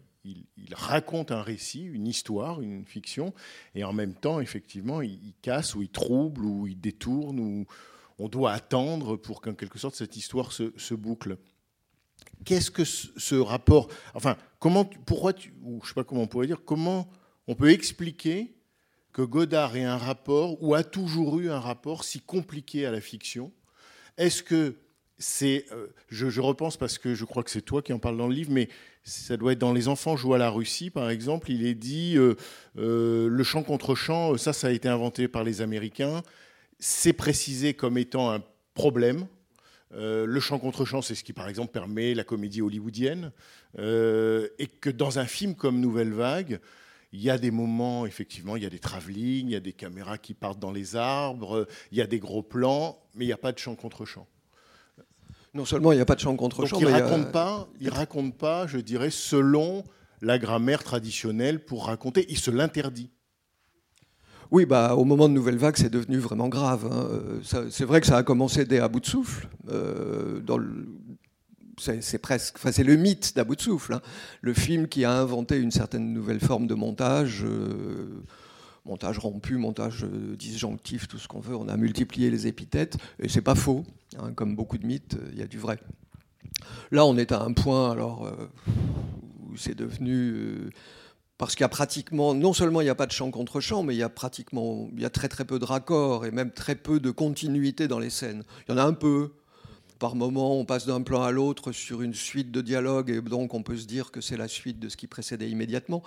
raconte un récit, une histoire, une fiction, et en même temps, effectivement, il, casse ou il trouble ou il détourne ou on doit attendre pour qu'en quelque sorte cette histoire se boucle qu'est-ce que ce rapport, enfin, comment, pourquoi, tu, ou je sais pas comment on pourrait dire, comment on peut expliquer que Godard ait un rapport ou a toujours eu un rapport si compliqué à la fiction? Est-ce que c'est, euh, je, repense parce que je crois que c'est toi qui en parle dans le livre, mais ça doit être dans Les enfants jouent à la Russie, par exemple. Il est dit euh, euh, le chant contre chant, ça, ça a été inventé par les Américains. C'est précisé comme étant un problème le chant contre chant, c'est ce qui, par exemple, permet la comédie hollywoodienne. Et que dans un film comme Nouvelle Vague, il y a des moments, effectivement, il y a des travelling, il y a des caméras qui partent dans les arbres, il y a des gros plans, mais il n'y a pas de chant contre chant. Non seulement il n'y a pas de chant contre chant, il ne raconte, pas, il raconte pas, je dirais, selon la grammaire traditionnelle pour raconter. Il se l'interdit. Oui, bah, au moment de Nouvelle Vague, c'est devenu vraiment grave. Hein. C'est vrai que ça a commencé dès à bout de souffle. Euh, c'est presque, enfin, c'est le mythe d'à bout de souffle. Hein. Le film qui a inventé une certaine nouvelle forme de montage, euh, montage rompu, montage euh, disjonctif, tout ce qu'on veut. On a multiplié les épithètes, et c'est pas faux. Hein. comme beaucoup de mythes, il y a du vrai. Là, on est à un point alors où c'est devenu parce qu'il y a pratiquement, non seulement il n'y a pas de chant contre chant, mais il y a pratiquement, il y a très très peu de raccords et même très peu de continuité dans les scènes. Il y en a un peu. Par moment, on passe d'un plan à l'autre sur une suite de dialogues et donc on peut se dire que c'est la suite de ce qui précédait immédiatement.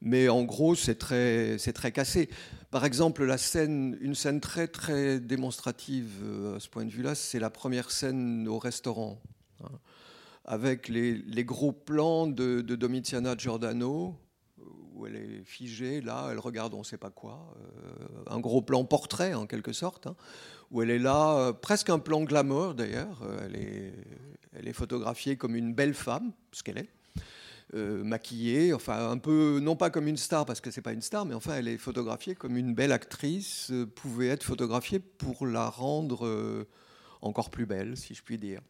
Mais en gros, c'est très, très cassé. Par exemple, la scène, une scène très très démonstrative euh, à ce point de vue-là, c'est la première scène au restaurant, hein, avec les, gros plans de Domitiana Giordano, où elle est figée, là, elle regarde on ne sait pas quoi, euh, un gros plan portrait en quelque sorte, hein, où elle est là, euh, presque un plan glamour d'ailleurs, euh, elle est, photographiée comme une belle femme, ce qu'elle est, maquillée, enfin un peu, non pas comme une star parce que c'est pas une star, mais enfin elle est photographiée comme une belle actrice pouvait être photographiée pour la rendre encore plus belle, si je puis dire.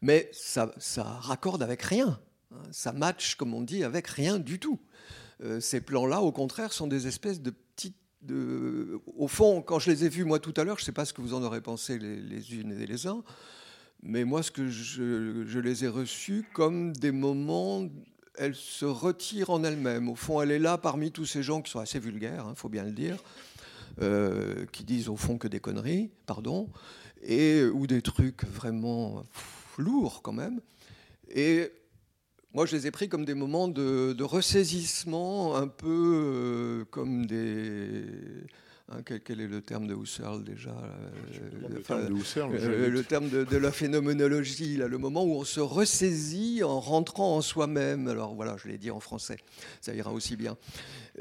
Mais ça, ça raccorde avec rien, ça match, comme on dit, avec rien du tout. Euh, ces plans-là, au contraire, sont des espèces de petites. Au fond, quand je les ai vus moi tout à l'heure, je ne sais pas ce que vous en aurez pensé les, les unes et les uns, mais moi, ce que je, les ai reçus comme des moments, elle se retire en elle-même. Au fond, elle est là parmi tous ces gens qui sont assez vulgaires, il faut bien le dire, euh, qui disent au fond que des conneries, pardon, et ou des trucs vraiment lourds quand même. Et moi, je les ai pris comme des moments de, de ressaisissement, un peu euh, comme des. hein, quel, quel est le terme de Husserl déjà euh, Le enfin, terme de Husserl, euh, le terme de, de la phénoménologie, là, le moment où on se ressaisit en rentrant en soi-même. Alors voilà, je l'ai dit en français, ça ira aussi bien.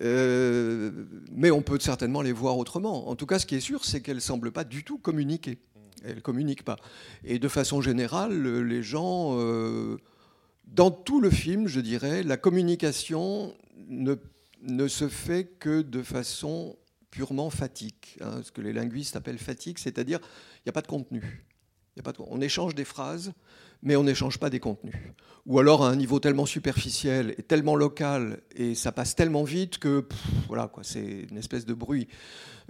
Euh, mais on peut certainement les voir autrement. En tout cas, ce qui est sûr, c'est qu'elles ne semblent pas du tout communiquer. Elles ne communiquent pas. Et de façon générale, le- les gens, euh, dans tout le film, je dirais, la communication ne, se fait que de façon purement fatigue, hein, ce que les linguistes appellent fatigue, c'est-à-dire il n'y a pas de contenu. On échange des phrases, mais on n'échange pas des contenus. Ou alors à un niveau tellement superficiel et tellement local, et ça passe tellement vite que voilà, quoi, c'est une espèce de bruit.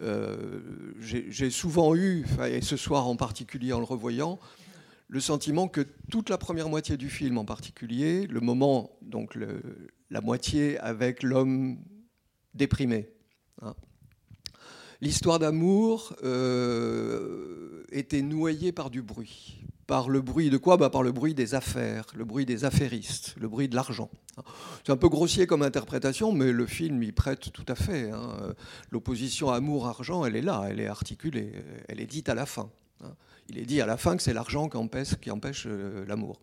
Euh, J'ai souvent eu, et ce soir en particulier en le revoyant, le sentiment que toute la première moitié du film en particulier, le moment, donc la moitié avec l'homme déprimé, hein, l'histoire d'amour euh, était noyée par du bruit. Par le bruit de quoi? Bah, Par le bruit des affaires, le bruit des affairistes, le bruit de l'argent. C'est un peu grossier comme interprétation, mais le film y prête tout à fait. hein. L'opposition amour-argent, elle est là, elle est articulée, elle est dite à la fin. Il est dit à la fin que c'est l'argent qui empêche, euh, l'amour.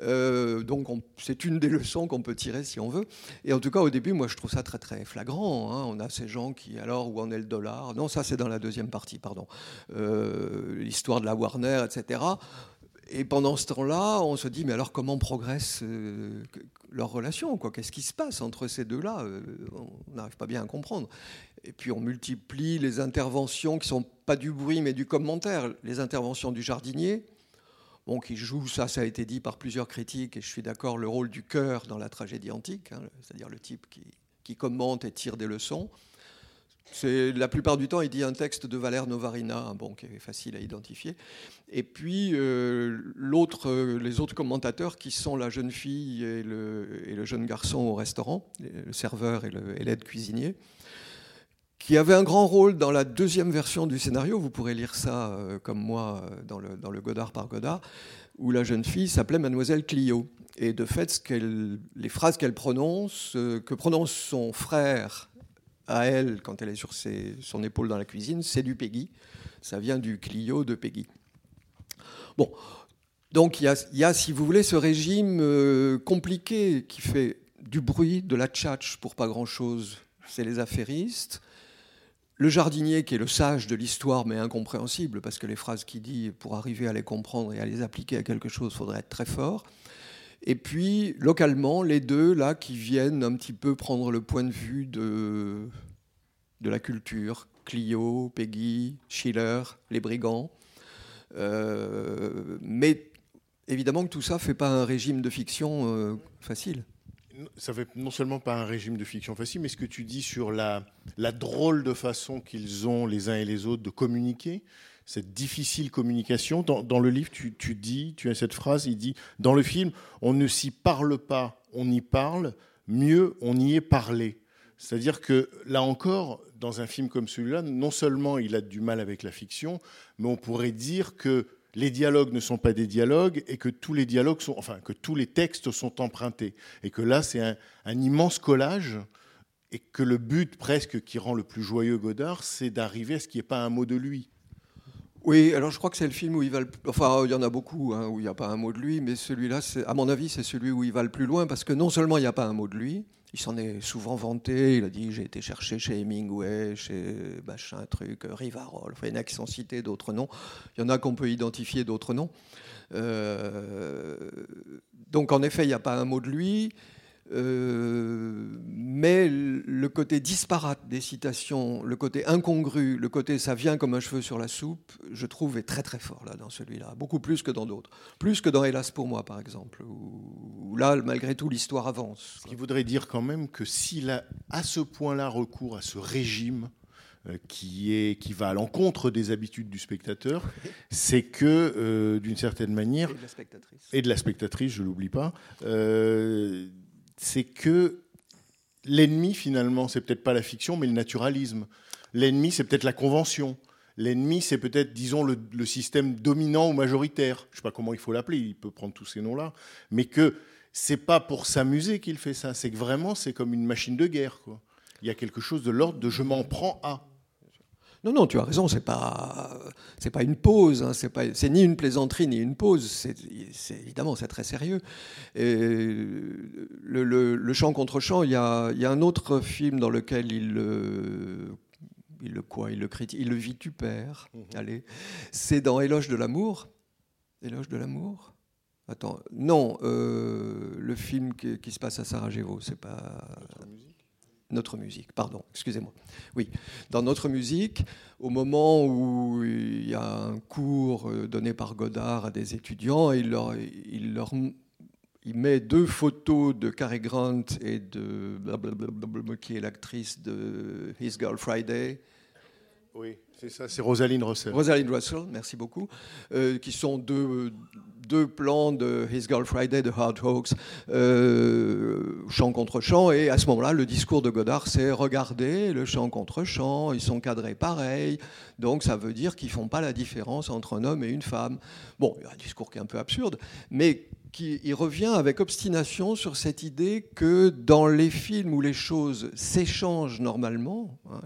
Euh, donc on- c'est une des leçons qu'on peut tirer si on veut. Et en tout cas au début, moi je trouve ça très très flagrant. hein. On a ces gens qui alors où en est le dollar? Non, ça c'est dans la deuxième partie, pardon. Euh, L'histoire de la Warner, etc. Et pendant ce temps-là, on se dit mais alors comment progresse euh, leur relation Qu'est-ce qui se passe entre ces deux-là? Euh, On n'arrive pas bien à comprendre. Et puis on multiplie les interventions qui sont pas du bruit mais du commentaire. Les interventions du jardinier, bon, qui joue, ça, ça a été dit par plusieurs critiques, et je suis d'accord, le rôle du cœur dans la tragédie antique, hein, c'est-à-dire le type qui commente et tire des leçons. C'est la plupart du temps, il dit un texte de Valère Novarina, bon, qui est facile à identifier. Et puis euh, euh, les autres commentateurs, qui sont la jeune fille et le, jeune garçon au restaurant, le serveur et l'aide cuisinier, qui avait un grand rôle dans la deuxième version du scénario. Vous pourrez lire ça euh, comme moi dans le, Godard par Godard, où la jeune fille s'appelait Mademoiselle Clio. Et de fait, les phrases qu'elle prononce, que prononce son frère à elle quand elle est sur ses- son épaule dans la cuisine, c'est du Peggy. Ça vient du Clio de Peggy. Bon, donc il y y a, si vous voulez, ce régime euh, compliqué qui fait du bruit, de la tchatch pour pas grand-chose. C'est les affairistes. Le jardinier, qui est le sage de l'histoire, mais incompréhensible, parce que les phrases qu'il dit, pour arriver à les comprendre et à les appliquer à quelque chose, faudrait être très fort. Et puis, localement, les deux, là, qui viennent un petit peu prendre le point de vue de, de la culture. Clio, Peggy, Schiller, les brigands. Euh, mais évidemment que tout ça ne fait pas un régime de fiction euh, facile. Ça fait non seulement pas un régime de fiction facile, mais ce que tu dis sur la, la drôle de façon qu'ils ont les uns et les autres de communiquer, cette difficile communication. Dans, le livre, tu, tu dis, tu as cette phrase, il dit, dans le film, on ne s'y parle pas, on y parle, mieux on y est parlé. C'est-à-dire que là encore, dans un film comme celui-là, non seulement il a du mal avec la fiction, mais on pourrait dire que les dialogues ne sont pas des dialogues et que tous les dialogues sont, enfin, que tous les textes sont empruntés. Et que là, c'est un, un immense collage et que le but presque qui rend le plus joyeux Godard, c'est d'arriver à ce qu'il n'y ait pas un mot de lui. Oui, alors je crois que c'est le film où il va le... Enfin, il y en a beaucoup hein, où il n'y a pas un mot de lui, mais celui-là, à mon avis, c'est celui où il va le plus loin parce que non seulement il n'y a pas un mot de lui, il s'en est souvent vanté, il a dit j'ai été cherché chez Hemingway, chez machin truc, Rivarol, il y en a qui sont cités, d'autres non. Il y en a qu'on peut identifier, d'autres non. Euh, donc en effet, il n'y a pas un mot de lui. Euh, mais le côté disparate des citations, le côté incongru, le côté ça vient comme un cheveu sur la soupe, je trouve est très très fort là dans celui-là, beaucoup plus que dans d'autres, plus que dans Hélas pour moi par exemple, où, où là malgré tout l'histoire avance. Ce qui voudrait dire quand même que s'il a à ce point-là recours à ce régime euh, qui, est, qui va à l'encontre des habitudes du spectateur, *laughs* c'est que, euh, d'une certaine manière, Et de la spectatrice. et de la spectatrice, je l'oublie pas, euh, c'est que l'ennemi finalement, c'est peut-être pas la fiction, mais le naturalisme. L'ennemi, c'est peut-être la convention. L'ennemi, c'est peut-être, disons, le, système dominant ou majoritaire. Je sais pas comment il faut l'appeler, il peut prendre tous ces noms-là, mais que c'est pas pour s'amuser qu'il fait ça. C'est que vraiment, c'est comme une machine de guerre. Il y a quelque chose de l'ordre de je m'en prends à. Non, non, tu as raison, c'est pas, c'est pas une pause, hein, c'est pas, c'est ni une plaisanterie ni une pause. C'est, évidemment, c'est très sérieux. Et le, le- le chant contre chant, il y a, il y a un autre film dans lequel il, le- il le quoi, il le critique, il le vitupère. Allez, c'est dans Éloge de l'amour. Éloge de l'amour? Attends, non, euh, le film qui, qui se passe à Sarajevo, c'est pas notre musique, pardon, excusez-moi. Oui, dans notre musique, au moment où il y a un cours euh, donné par Godard à des étudiants, il leur, il leur il met deux photos de Cary Grant et de qui est l'actrice de His Girl Friday, Oui, c'est ça, c'est Rosaline Russell. Rosalind Russell, merci beaucoup, euh, qui sont deux, deux plans de His Girl Friday de Hard Hawks, euh, chant contre chant, et à ce moment-là, le discours de Godard, c'est regardez le chant contre chant, ils sont cadrés pareil, donc ça veut dire qu'ils font pas la différence entre un homme et une femme. Bon, un discours qui est un peu absurde, mais qui il revient avec obstination sur cette idée que dans les films où les choses s'échangent normalement, hein,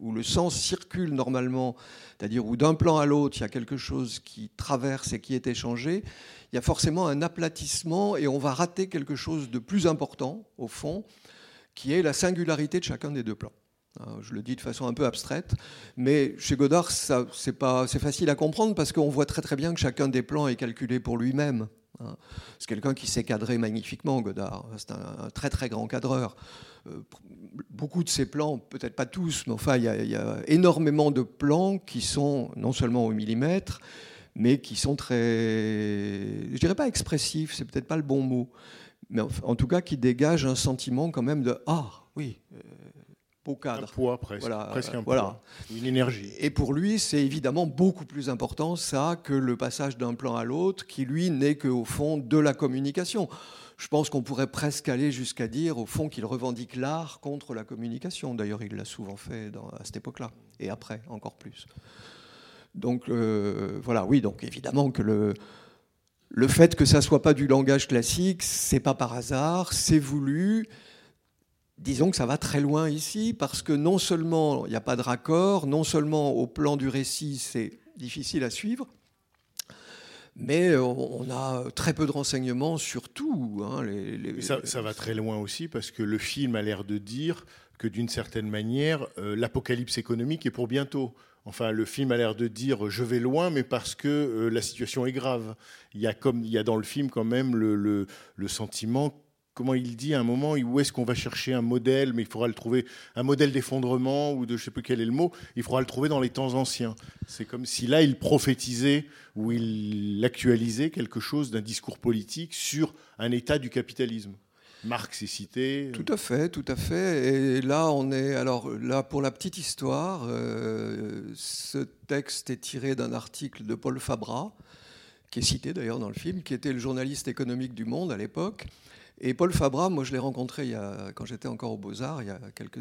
où le sens circule normalement, c'est-à-dire où d'un plan à l'autre, il y a quelque chose qui traverse et qui est échangé, il y a forcément un aplatissement et on va rater quelque chose de plus important, au fond, qui est la singularité de chacun des deux plans. Hein, Je le dis de façon un peu abstraite, mais chez Godard, c'est facile à comprendre parce qu'on voit très très bien que chacun des plans est calculé pour lui-même. Hein. C'est quelqu'un qui sait cadrer magnifiquement, Godard. C'est un, très très grand cadreur. Euh, beaucoup de ces plans, peut-être pas tous, mais enfin, il y, a, énormément de plans qui sont non seulement au millimètre, mais qui sont très, je dirais pas expressifs, c'est peut-être pas le bon mot, mais en, en tout cas qui dégagent un sentiment quand même de ah oui, euh, Un poids presque, Voilà, presque un voilà. poids, une énergie. Et pour lui, c'est évidemment beaucoup plus important ça que le passage d'un plan à l'autre, qui lui n'est qu'au fond de la communication. Je pense qu'on pourrait presque aller jusqu'à dire au fond qu'il revendique l'art contre la communication. D'ailleurs, il l'a souvent fait dans- à cette époque-là, et après encore plus. Donc euh, voilà, oui, donc évidemment que le, le fait que ça soit pas du langage classique, c'est pas par hasard, c'est voulu. Disons que ça va très loin ici, parce que non seulement il n'y a pas de raccord, non seulement au plan du récit c'est difficile à suivre, mais on a très peu de renseignements sur tout. hein, ça, va très loin aussi parce que le film a l'air de dire que d'une certaine manière, euh, l'apocalypse économique est pour bientôt. Enfin, le film a l'air de dire je vais loin, mais parce que euh, la situation est grave. Il y a comme il y a dans le film quand même le- le sentiment. Comment il dit à un moment où est-ce qu'on va chercher un modèle, mais il faudra le trouver un modèle d'effondrement ou de je sais plus quel est le mot. Il faudra le trouver dans les temps anciens. C'est comme si là il prophétisait ou il actualisait quelque chose d'un discours politique sur un état du capitalisme. Marx est cité. Tout à fait, tout à fait. Et là, on est. Alors, là, pour la petite histoire, euh, ce texte est tiré d'un article de Paul Fabra, qui est cité d'ailleurs dans le film, qui était le journaliste économique du Monde à l'époque. Et Paul Fabra, moi, je l'ai rencontré il y a- quand j'étais encore au Beaux-Arts, il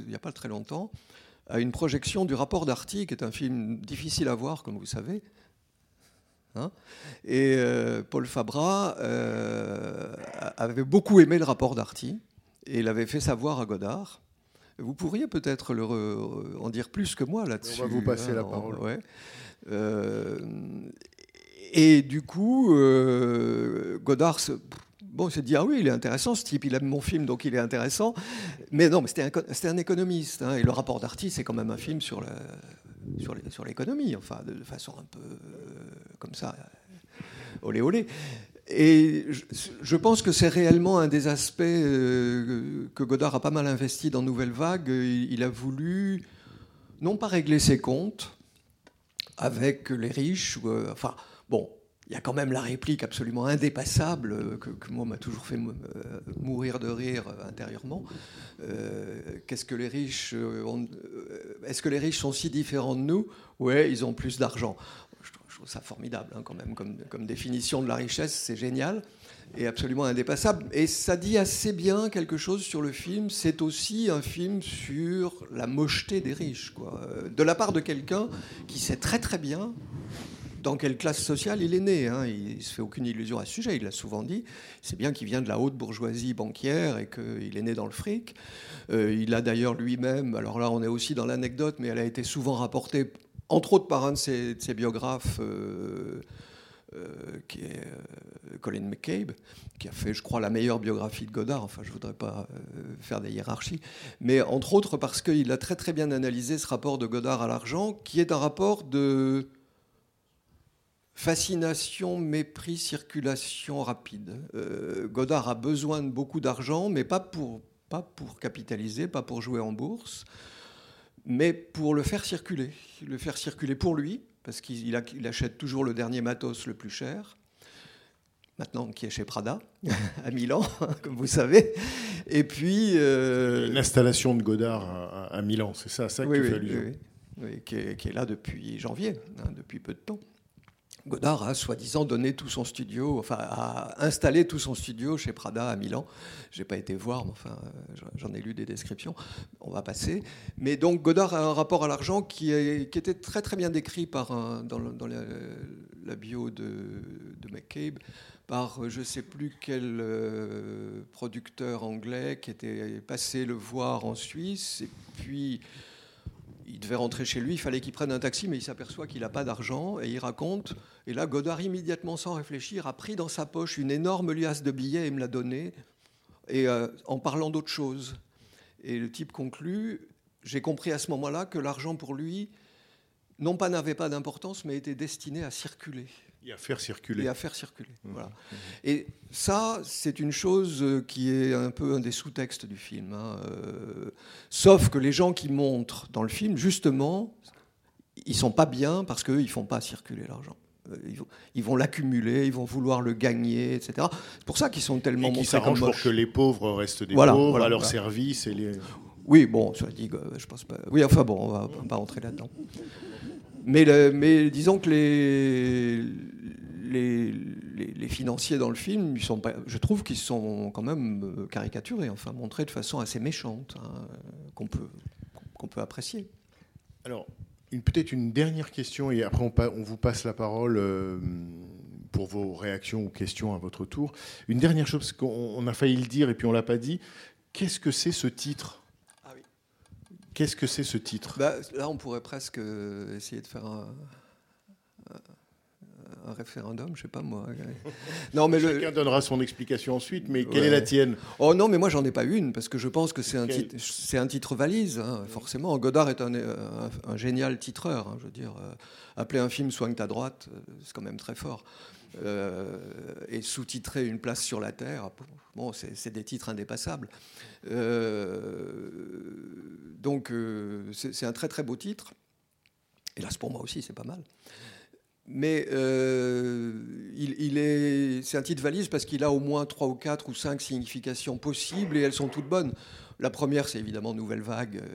y a, pas très longtemps, à une projection du rapport d'Arty, qui est un film difficile à voir, comme vous savez. Hein et euh, Paul Fabra euh, avait beaucoup aimé le rapport d'Arty et il avait fait savoir à Godard Vous pourriez peut-être en dire plus que moi là-dessus. On va vous passer la on- parole. ouais. Euh, et du coup, Godard se, bon, s'est dit ah oui, il est intéressant ce type, il aime mon film, donc il est intéressant. Mais non, mais c'était un, économiste. hein, et le rapport d'artiste, c'est quand même un film sur l'économie, enfin, de, façon un peu euh, comme ça, euh, olé olé. Et je, pense que c'est réellement un des aspects euh, que Godard a pas mal investi dans Nouvelle Vague. Il, a voulu non pas régler ses comptes avec les riches, enfin bon. Il y a quand même la réplique absolument indépassable euh, que, moi m'a toujours fait euh, mourir de rire euh, intérieurement. Qu'est-ce que les riches Est-ce que les riches sont si différents de nous? Ouais, ils ont plus d'argent. Je, trouve- ça formidable hein, quand même comme, comme définition de la richesse, c'est génial et absolument indépassable. Et ça dit assez bien quelque chose sur le film. C'est aussi un film sur la mocheté des riches, quoi. De la part de quelqu'un qui sait très très bien dans quelle classe sociale il est né. hein. Il ne se fait aucune illusion à ce sujet, il l'a souvent dit. C'est bien qu'il vient de la haute bourgeoisie banquière et qu'il est né dans le fric. Euh, il a d'ailleurs lui-même, alors là on est aussi dans l'anecdote, mais elle a été souvent rapportée, entre autres par un de ses, biographes, euh, euh, qui est Colin McCabe, qui a fait, je crois, la meilleure biographie de Godard. Enfin, je ne voudrais pas faire des hiérarchies. Mais entre autres parce qu'il a très très bien analysé ce rapport de Godard à l'argent, qui est un rapport de fascination, mépris, circulation rapide. Euh, Godard a besoin de beaucoup d'argent, mais pas pour, pas pour capitaliser, pas pour jouer en bourse, mais pour le faire circuler. Le faire circuler pour lui, parce qu'il achète toujours le dernier matos le plus cher, maintenant qui est chez Prada, *laughs* à Milan, *laughs* comme vous savez. Et puis... euh, Une installation de Godard à, Milan, c'est ça, ça oui, qui oui, fait allusion. oui, oui. Oui, qui, est, qui est là depuis janvier, hein, depuis peu de temps. Godard a soi-disant donné tout son studio, enfin a installé tout son studio chez Prada à Milan. J'ai pas été voir, mais enfin euh, j'en ai lu des descriptions. On va passer. Mais donc Godard a un rapport à l'argent qui, était très très bien décrit par dans, la bio de, de McCabe par euh, je sais plus quel euh, producteur anglais qui était passé le voir en Suisse et puis il devait rentrer chez lui, il fallait qu'il prenne un taxi, mais il s'aperçoit qu'il n'a pas d'argent, et il raconte. Et là, Godard, immédiatement, sans réfléchir, a pris dans sa poche une énorme liasse de billets et me l'a donné, et, euh, en parlant d'autre chose. Et le type conclut, j'ai compris à ce moment-là que l'argent pour lui, non pas n'avait pas d'importance, mais était destiné à circuler Et à faire circuler. et à faire circuler. Voilà. Et ça, c'est une chose euh, qui est un peu un des sous-textes du film. hein, euh, sauf que les gens qui montrent dans le film, justement, ils sont pas bien parce qu'eux, ils font pas circuler l'argent. Euh, Ils vont, l'accumuler, ils vont vouloir le gagner, etc. C'est pour ça qu'ils sont tellement Et qui montrés comme pour que les pauvres restent des Voilà, pauvres voilà, à leur service. Et les... Oui, bon, ça dit, je pense pas. Oui, enfin bon, on va pas rentrer là-dedans. Mais, le- mais disons que les, les, les- les financiers dans le film, ils sont pas, je trouve qu'ils sont quand même euh, caricaturés, enfin montrés de façon assez méchante, hein, qu'on peut, qu'on peut apprécier. Alors, peut-être une dernière question, et après on, vous passe la parole euh, pour vos réactions ou questions à votre tour. Une dernière chose, parce qu'on on a failli le dire et puis on l'a pas dit. Qu'est-ce que c'est ce titre? Ah oui. Qu'est-ce que c'est ce titre? Bah, là, on pourrait presque euh, essayer de faire un, un- référendum, je sais pas moi. *laughs* Non, mais le, Chacun donnera son explication ensuite, mais quelle Ouais. est la tienne? Oh non, mais moi j'en ai pas une parce que je pense que c'est un, Quel- titre, c'est un titre valise, hein, forcément. Godard est un, euh, un- un génial titreur. hein, je veux dire, euh, appeler un film Soigne ta droite, euh, c'est quand même très fort. Euh, et sous-titrer Une place sur la terre, bon, c'est, des titres indépassables. Euh, donc euh, c'est, c'est un très très beau titre. Hélas pour moi aussi, c'est pas mal. Mais euh, il, il est, c'est un titre valise parce qu'il a au moins trois ou quatre ou cinq significations possibles et elles sont toutes bonnes. La première, c'est évidemment Nouvelle Vague, euh,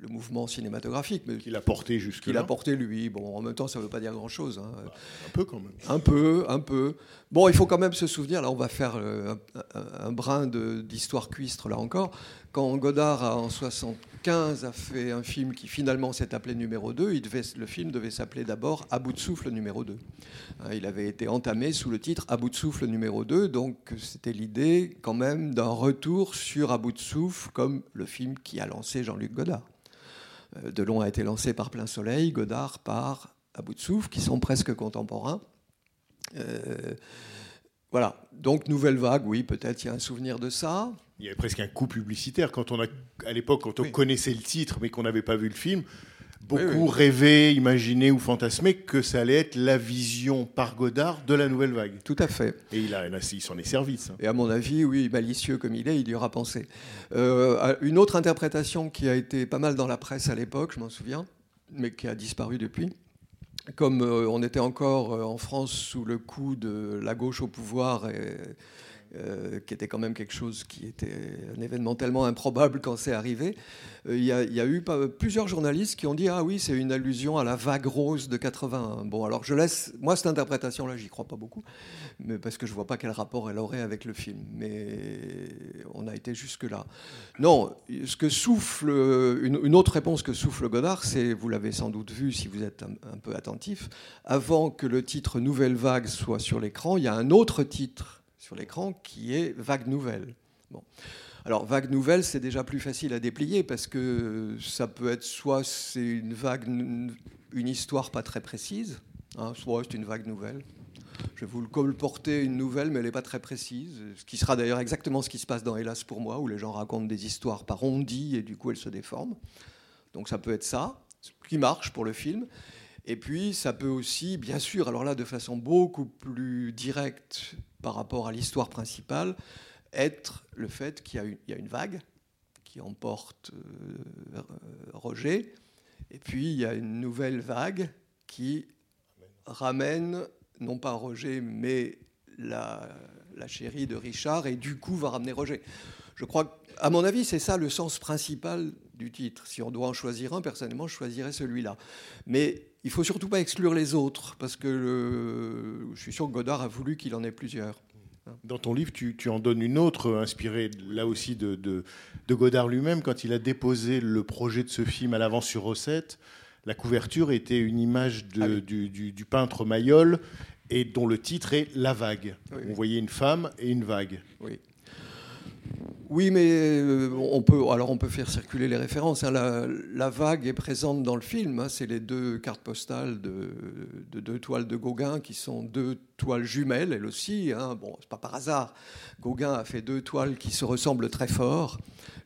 le mouvement cinématographique, mais Qu'il a porté jusque qu'il a porté lui. Bon, en même temps, ça ne veut pas dire grand-chose. hein. Un peu quand même. Un peu, un peu. Bon, il faut quand même se souvenir, là on va faire euh, un, brin de- d'histoire cuistre là encore. Quand Godard a, en 75 a fait un film qui finalement s'est appelé numéro 2, il devait, le film devait s'appeler d'abord À bout de souffle numéro 2. Hein, Il avait été entamé sous le titre À bout de souffle numéro 2, donc c'était l'idée quand même d'un retour sur À bout de souffle comme le film qui a lancé Jean-Luc Godard. Euh, Delon a été lancé par Plein Soleil, Godard par À bout de souffle, qui sont presque contemporains. Euh, voilà, donc nouvelle vague, oui, peut-être il y a un souvenir de ça. Il y avait presque un coup publicitaire quand on a, à l'époque, quand on Oui. connaissait le titre mais qu'on n'avait pas vu le film. Beaucoup Oui, oui. rêvaient, imaginaient ou fantasmaient que ça allait être la vision par Godard de la nouvelle vague. Tout à fait. Et il, a, il s'en est servi, ça. Et à mon avis, oui, malicieux comme il est, il y aura pensé. Euh, une autre interprétation qui a été pas mal dans la presse à l'époque, je m'en souviens, mais qui a disparu depuis. Comme euh, on était encore euh, en France sous le coup de la gauche au pouvoir, euh, qui était quand même quelque chose qui était un événement tellement improbable quand c'est arrivé, euh, il y, a- eu plusieurs journalistes qui ont dit Ah oui, c'est une allusion à la vague rose de 81. Bon, alors je laisse. Moi, cette interprétation-là, j'y crois pas beaucoup mais parce que je vois pas quel rapport elle aurait avec le film. Mais on a été jusque là. Non, ce que souffle une, autre réponse que souffle Godard, c'est, vous l'avez sans doute vu si vous êtes un peu attentif, avant que le titre Nouvelle Vague soit sur l'écran, il y a un autre titre sur l'écran qui est Vague Nouvelle. Bon. Alors, vague nouvelle, c'est déjà plus facile à déplier parce que ça peut être soit c'est une vague, une histoire pas très précise, hein, soit c'est une vague nouvelle. Je vais vous le colporter une nouvelle, mais elle n'est pas très précise. Ce qui sera d'ailleurs exactement ce qui se passe dans Hélas pour moi, où les gens racontent des histoires par ondits et du coup elles se déforment. Donc ça peut être ça, qui marche pour le film. Et puis ça peut aussi, bien sûr, alors là de façon beaucoup plus directe par rapport à l'histoire principale, être le fait qu'il y, a une- vague qui emporte euh, Roger, et puis il y a une nouvelle vague qui ramène non pas Roger, mais la, la chérie de Richard, et du coup va ramener Roger. Je crois, à mon avis, c'est ça le sens principal du titre. Si on doit en choisir un, personnellement, je choisirais celui-là. Mais il faut surtout pas exclure les autres, parce que le- je suis sûr que Godard a voulu qu'il en ait plusieurs. Dans ton livre, tu, tu en donnes une autre, inspirée là aussi de, de- de Godard lui-même, quand il a déposé le projet de ce film à l'avance sur recette. La couverture était une image de- Ah oui. du, du- du peintre Mayol et dont le titre est La vague. Oui, On oui. voyait une femme et une vague. Oui. Oui, mais euh, on peut, alors on peut faire circuler les références. hein. La, vague est présente dans le film. hein. C'est les deux cartes postales de, de deux toiles de Gauguin qui sont deux toiles jumelles, elles aussi. hein. Bon, pas par hasard. Gauguin a fait deux toiles qui se ressemblent très fort,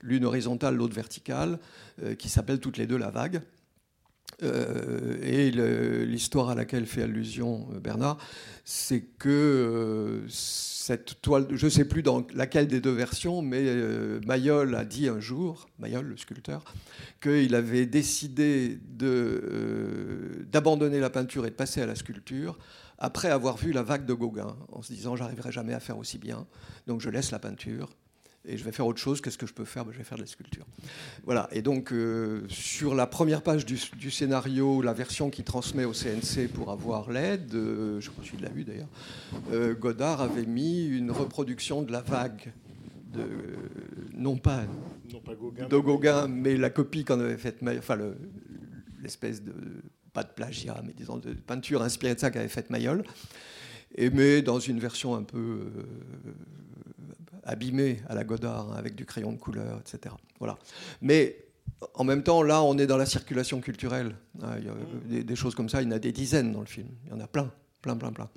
l'une horizontale, l'autre verticale, euh, qui s'appellent toutes les deux la vague. Euh, et l'histoire à laquelle fait allusion euh, Bernard, c'est que euh, cette toile, je ne sais plus dans laquelle des deux versions, mais Mayol a dit un jour, Mayol, le sculpteur, qu'il avait décidé d'abandonner la peinture et de passer à la sculpture après avoir vu la vague de Gauguin, en se disant j'arriverai jamais à faire aussi bien, donc je laisse la peinture et je vais faire autre chose. Qu'est-ce que je peux faire? Ben, Je vais faire de la sculpture. Voilà. Et donc, euh, sur la première page du, du scénario, la version qui transmet au CNC pour avoir l'aide, euh, je crois que tu l'as vu d'ailleurs, euh, Godard avait mis une reproduction de la vague. De, non pas Non pas Gauguin. de Gauguin, mais la copie qu'en avait faite, enfin le- l'espèce de pas de plagiat, mais disons de peinture inspirée de ça qu'avait faite Mayol, et mais dans une version un peu abîmée à la Godard, hein, avec du crayon de couleur, etc. Voilà. Mais en même temps, là, on est dans la circulation culturelle. hein, il y a des, des choses comme ça, il y en a des dizaines dans le film. Il y en a plein, plein, plein, plein.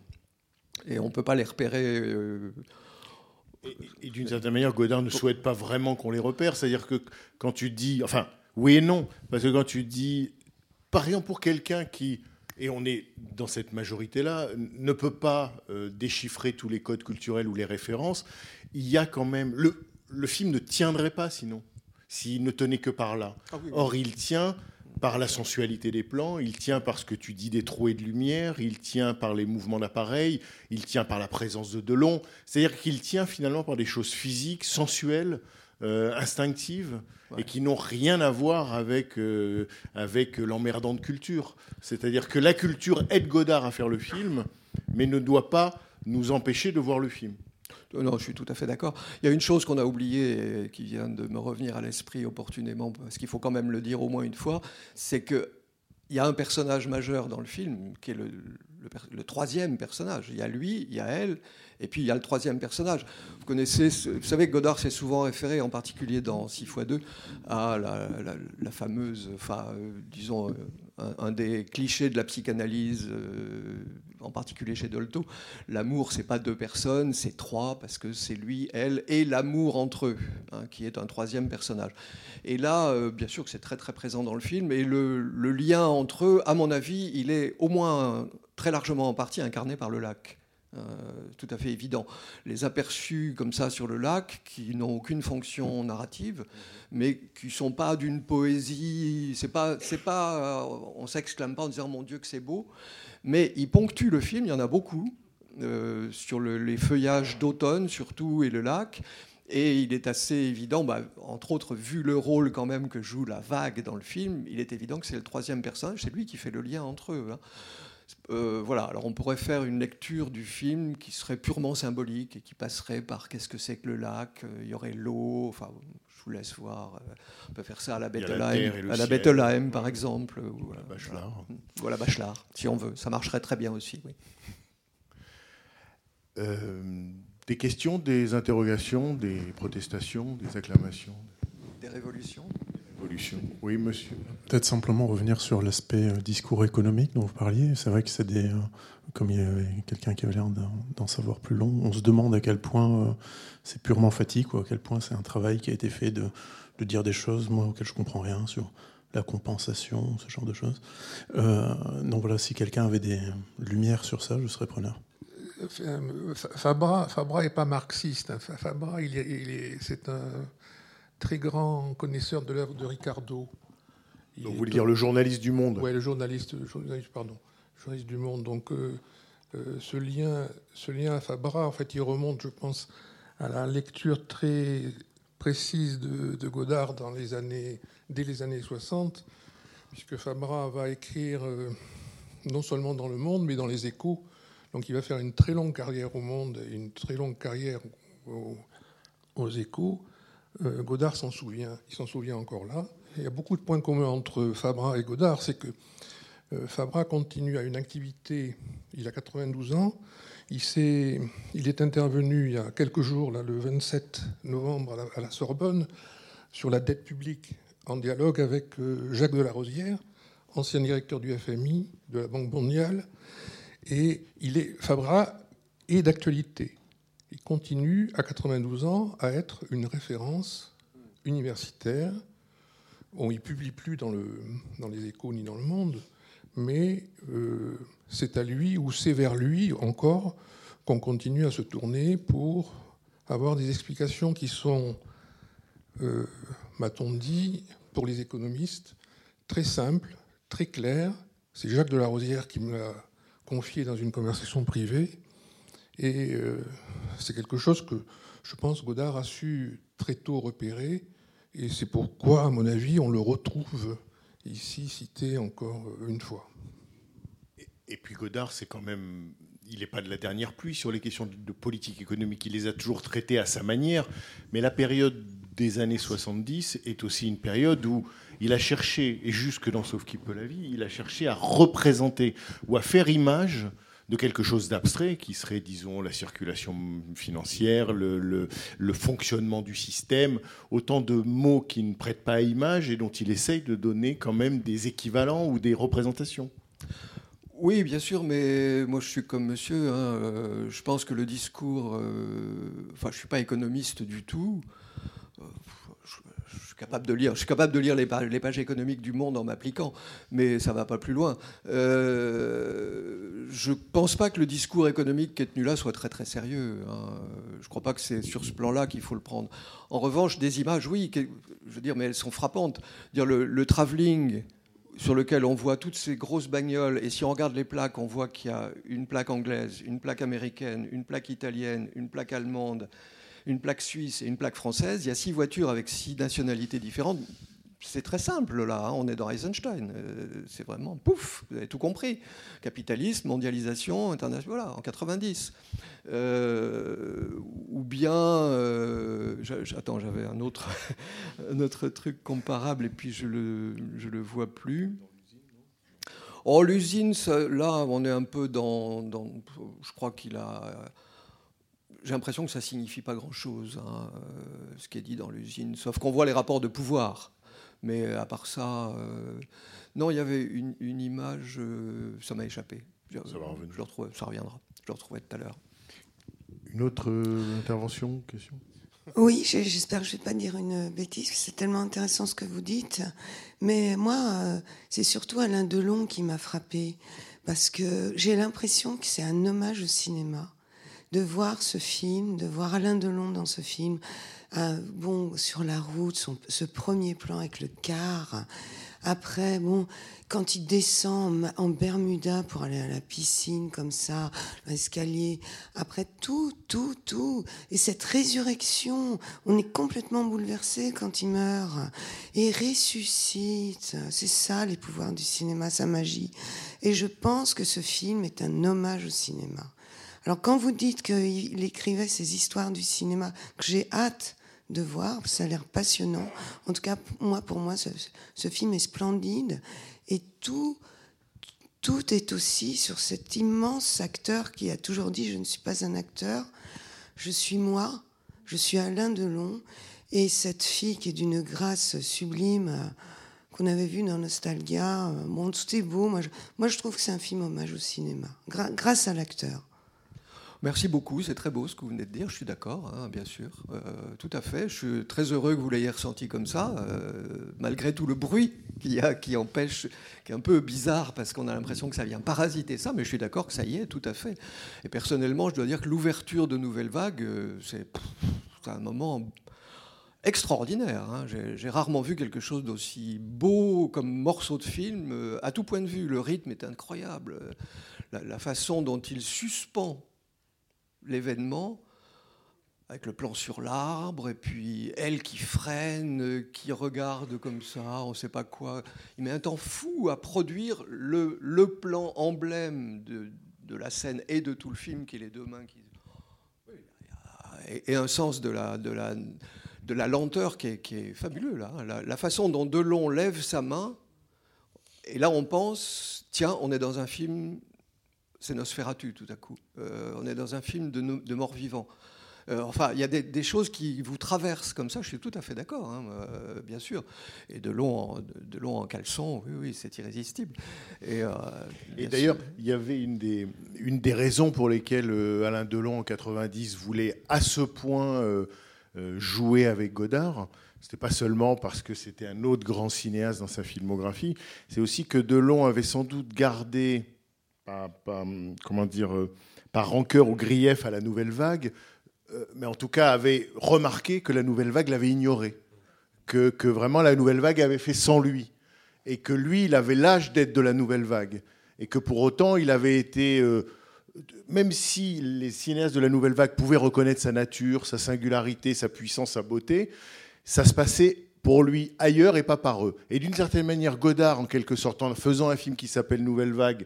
Et on ne peut pas les repérer. euh, Et, et d'une certaine manière, Godard ne souhaite pas vraiment qu'on les repère. C'est-à-dire que quand tu dis, enfin, oui et non, parce que quand tu dis, par exemple, pour quelqu'un qui, et on est dans cette majorité-là, ne peut pas euh, déchiffrer tous les codes culturels ou les références, il y a quand même le, le film ne tiendrait pas sinon, s'il ne tenait que par là. Or, il tient par la sensualité des plans, il tient par ce que tu dis des trouées de lumière, il tient par les mouvements d'appareil, il tient par la présence de Delon. C'est-à-dire qu'il tient finalement par des choses physiques, sensuelles, euh, instinctives Ouais. et qui n'ont rien à voir avec, euh, avec l'emmerdante culture. C'est-à-dire que la culture aide Godard à faire le film, mais ne doit pas nous empêcher de voir le film. Euh, Non, je suis tout à fait d'accord. Il y a une chose qu'on a oubliée et qui vient de me revenir à l'esprit opportunément, parce qu'il faut quand même le dire au moins une fois, c'est que il y a un personnage majeur dans le film qui est le, troisième personnage. Il y a lui, il y a elle, et puis il y a le troisième personnage. Vous connaissez, vous savez que Godard s'est souvent référé, en particulier dans 6 x 2, à la, fameuse, enfin, euh, disons, euh, un, des clichés de la psychanalyse, en particulier chez Dolto. L'amour, c'est pas deux personnes, c'est trois, parce que c'est lui, elle, et l'amour entre eux, hein, qui est un troisième personnage. Et là, euh, bien sûr que c'est très très présent dans le film, et le, le lien entre eux, à mon avis, il est au moins très largement en partie incarné par le lac. Euh, tout à fait évident. Les aperçus comme ça sur le lac, qui n'ont aucune fonction narrative, mais qui sont pas d'une poésie. C'est pas, c'est pas, euh, on s'exclame pas en disant mon Dieu que c'est beau, mais ils ponctuent le film. Il y en a beaucoup euh, sur le- les feuillages d'automne surtout et le lac. Et il est assez évident, bah, entre autres, vu le rôle quand même que joue la vague dans le film, il est évident que c'est le troisième personnage, c'est lui qui fait le lien entre eux. hein. Euh, voilà, alors on pourrait faire une lecture du film qui serait purement symbolique et qui passerait par qu'est-ce que c'est que le lac, euh, il y aurait l'eau, enfin je vous laisse voir, euh, on peut faire ça à la la le à la. Bettelheim par exemple, ou, euh, Bachelard. voilà Bachelard, si on veut, ça marcherait très bien aussi. Oui. Euh, des questions, des interrogations, des protestations, des acclamations, Des révolutions? Oui, monsieur. Peut-être simplement revenir sur l'aspect euh, discours économique dont vous parliez. C'est vrai que c'est des. euh, comme il y avait quelqu'un qui avait l'air d'en savoir plus long, on se demande à quel point euh, c'est purement fatigue, ou à quel point c'est un travail qui a été fait de, de dire des choses, moi, auxquelles je comprends rien, sur la compensation, ce genre de choses. Euh, donc voilà, si quelqu'un avait des lumières sur ça, je serais preneur. Fabra, Fabra est pas marxiste. hein. Fa- Fabra, il est, il est- c'est un très grand connaisseur de l'œuvre de Ricardo. Il Donc vous voulez dire le journaliste du Monde Ouais, le journaliste, journaliste, pardon, journaliste du Monde. Donc, euh, euh, ce lien, ce lien à Fabra, en fait, il remonte, je pense, à la lecture très précise de, de Godard dans les années, dès les années 60, puisque Fabra va écrire euh, non seulement dans Le Monde, mais dans Les Échos. Donc, il va faire une très longue carrière au Monde une très longue carrière au- aux Échos. Euh, Godard s'en souvient, il s'en souvient encore là. Il y a beaucoup de points communs entre Fabra et Godard, c'est que euh, Fabra continue à une activité, il a 92 ans, il, est intervenu il y a quelques jours, le 27 novembre à la, Sorbonne, sur la dette publique, en dialogue avec euh, Jacques Delarosière, ancien directeur du FMI, de la Banque mondiale, et il est, Fabra est d'actualité. Il continue, à 92 ans, à être une référence universitaire. Il ne publie plus dans, le, dans les échos ni dans le monde, mais euh, c'est à lui ou c'est vers lui encore qu'on continue à se tourner pour avoir des explications qui sont, euh, m'a-t-on dit, pour les économistes, très simples, très claires. C'est Jacques Delarosière qui me l'a confié dans une conversation privée. Et euh, c'est quelque chose que je pense Godard a su très tôt repérer. Et c'est pourquoi, à mon avis, on le retrouve ici cité encore une fois. Et puis Godard, c'est quand même. Il n'est pas de la dernière pluie sur les questions de politique économique. Il les a toujours traitées à sa manière. Mais la période des années 70 est aussi une période où il a cherché, et jusque dans Sauf qui peut la vie, il a cherché à représenter ou à faire image de quelque chose d'abstrait qui serait, disons, la circulation financière, le, fonctionnement du système, autant de mots qui ne prêtent pas à image et dont il essaye de donner quand même des équivalents ou des représentations. Oui, bien sûr, mais moi je suis comme monsieur. hein, euh, je pense que le discours. euh, enfin, je suis pas économiste du tout. Euh, capable de lire. Je suis capable de lire les pages, économiques du Monde en m'appliquant, mais ça va pas plus loin. Euh, je pense pas que le discours économique qui est tenu là soit très très sérieux. hein. Je crois pas que c'est sur ce plan-là qu'il faut le prendre. En revanche, des images, oui, je veux dire, mais elles sont frappantes. Dire le, le travelling sur lequel on voit toutes ces grosses bagnoles, et si on regarde les plaques, on voit qu'il y a une plaque anglaise, une plaque américaine, une plaque italienne, une plaque allemande, une plaque suisse et une plaque française, il y a six voitures avec six nationalités différentes. C'est très simple là, hein, on est dans Eisenstein. Euh, c'est vraiment pouf, vous avez tout compris. Capitalisme, mondialisation, international, voilà, en 90. Euh, ou bien, euh, j'attends, j'avais un autre, *laughs* un truc comparable et puis je le, je le vois plus. Oh, l'usine, là, on est un peu dans je crois qu'il a j'ai l'impression que ça signifie pas grand-chose, hein, ce qui est dit dans l'usine, sauf qu'on voit les rapports de pouvoir. Mais à part ça, euh, non, il y avait une, image, euh, ça m'a échappé. Ça va revenir. Je le retrouve, ça reviendra. Je le retrouverai tout à l'heure. Une autre euh, intervention, question? Oui, j'espère que je ne vais pas dire une bêtise, c'est tellement intéressant ce que vous dites. Mais moi, c'est surtout Alain Delon qui m'a frappé, parce que j'ai l'impression que c'est un hommage au cinéma, de voir ce film, de voir Alain Delon dans ce film, bon, sur la route, ce premier plan avec le car. Après, bon, quand il descend en, Bermuda pour aller à la piscine, comme ça, l'escalier. Après, tout, tout, tout. Et cette résurrection, on est complètement bouleversé quand il meurt. Et ressuscite. C'est ça, les pouvoirs du cinéma, sa magie. Et je pense que ce film est un hommage au cinéma. Alors, quand vous dites qu'il écrivait ces histoires du cinéma, que j'ai hâte de voir. Ça a l'air passionnant. En tout cas, moi, pour moi, ce, film est splendide. Et tout, tout est aussi sur cet immense acteur qui a toujours dit Je ne suis pas un acteur, je suis moi, je suis Alain Delon. Et cette fille qui est d'une grâce sublime euh, qu'on avait vue dans Nostalgia. Euh, bon, tout est beau. Moi, moi, je trouve que c'est un film hommage au cinéma, grâce à l'acteur. Merci beaucoup, c'est très beau ce que vous venez de dire, je suis d'accord, hein, bien sûr, euh, tout à fait. Je suis très heureux que vous l'ayez ressenti comme ça, euh, malgré tout le bruit qu'il y a qui empêche, qui est un peu bizarre parce qu'on a l'impression que ça vient parasiter ça, mais je suis d'accord que ça y est, tout à fait. Et personnellement, je dois dire que l'ouverture de nouvelles vagues, euh, c'est un moment extraordinaire. Hein. J'ai rarement vu quelque chose d'aussi beau comme morceau de film, à tout point de vue. Le rythme est incroyable. La, la façon dont il suspend l'événement, avec le plan sur l'arbre, et puis elle qui freine, qui regarde comme ça, on ne sait pas quoi. Il met un temps fou à produire le, plan emblème de, la scène et de tout le film, qui est les deux mains. Et, un sens de la, lenteur qui est, fabuleux. Là. La façon dont Delon lève sa main, et là on pense, tiens, on est dans un film c'est Nosferatu tout à coup. Euh, on est dans un film de, de mort-vivant. Euh, enfin, il y a des, choses qui vous traversent comme ça, je suis tout à fait d'accord, hein, euh, bien sûr. Et de long, en, de long en caleçon, oui, oui, c'est irrésistible. Et, et d'ailleurs, il y avait une des, une des raisons pour lesquelles Alain Delon, en 90, voulait à ce point jouer avec Godard. C'était pas seulement parce que c'était un autre grand cinéaste dans sa filmographie, c'est aussi que Delon avait sans doute gardé comment dire, euh, par rancœur ou grief à la nouvelle vague, euh, mais en tout cas avait remarqué que la nouvelle vague l'avait ignoré, que, vraiment la nouvelle vague avait fait sans lui, et que lui, il avait l'âge d'être de la nouvelle vague, et que pour autant, il avait été, euh, même si les cinéastes de la nouvelle vague pouvaient reconnaître sa nature, sa singularité, sa puissance, sa beauté, ça se passait pour lui ailleurs et pas par eux. Et d'une certaine manière, Godard, en quelque sorte, en faisant un film qui s'appelle Nouvelle Vague,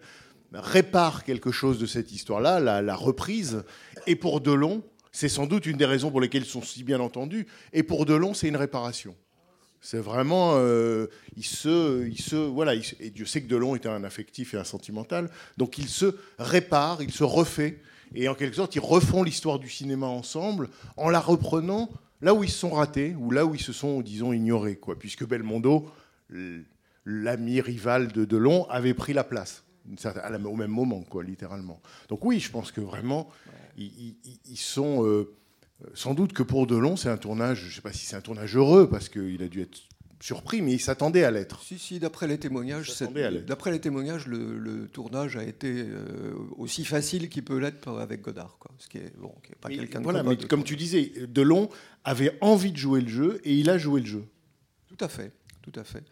répare quelque chose de cette histoire-là, la, reprise. Et pour Delon, c'est sans doute une des raisons pour lesquelles ils sont si bien entendus. Et pour Delon, c'est une réparation. C'est vraiment, euh, il se, il se, voilà, et Dieu sait que Delon était un affectif et un sentimental, donc il se répare, il se refait, et en quelque sorte, ils refont l'histoire du cinéma ensemble en la reprenant là où ils se sont ratés ou là où ils se sont, disons, ignorés, quoi, puisque Belmondo, l'ami rival de Delon, avait pris la place au même moment, quoi, littéralement. Donc oui, je pense que vraiment, ils, sont euh, sans doute que pour Delon, c'est un tournage. Je ne sais pas si c'est un tournage heureux parce qu'il a dû être surpris, mais il s'attendait à l'être. Si, si, d'après les témoignages, d'après les témoignages, le, tournage a été euh, aussi facile qu'il peut l'être avec Godard, quoi. Ce qui est bon, qui est pas quelqu'un de voilà, mais comme tu disais, Delon avait envie de jouer le jeu et il a joué le jeu. Tout à fait, tout à fait.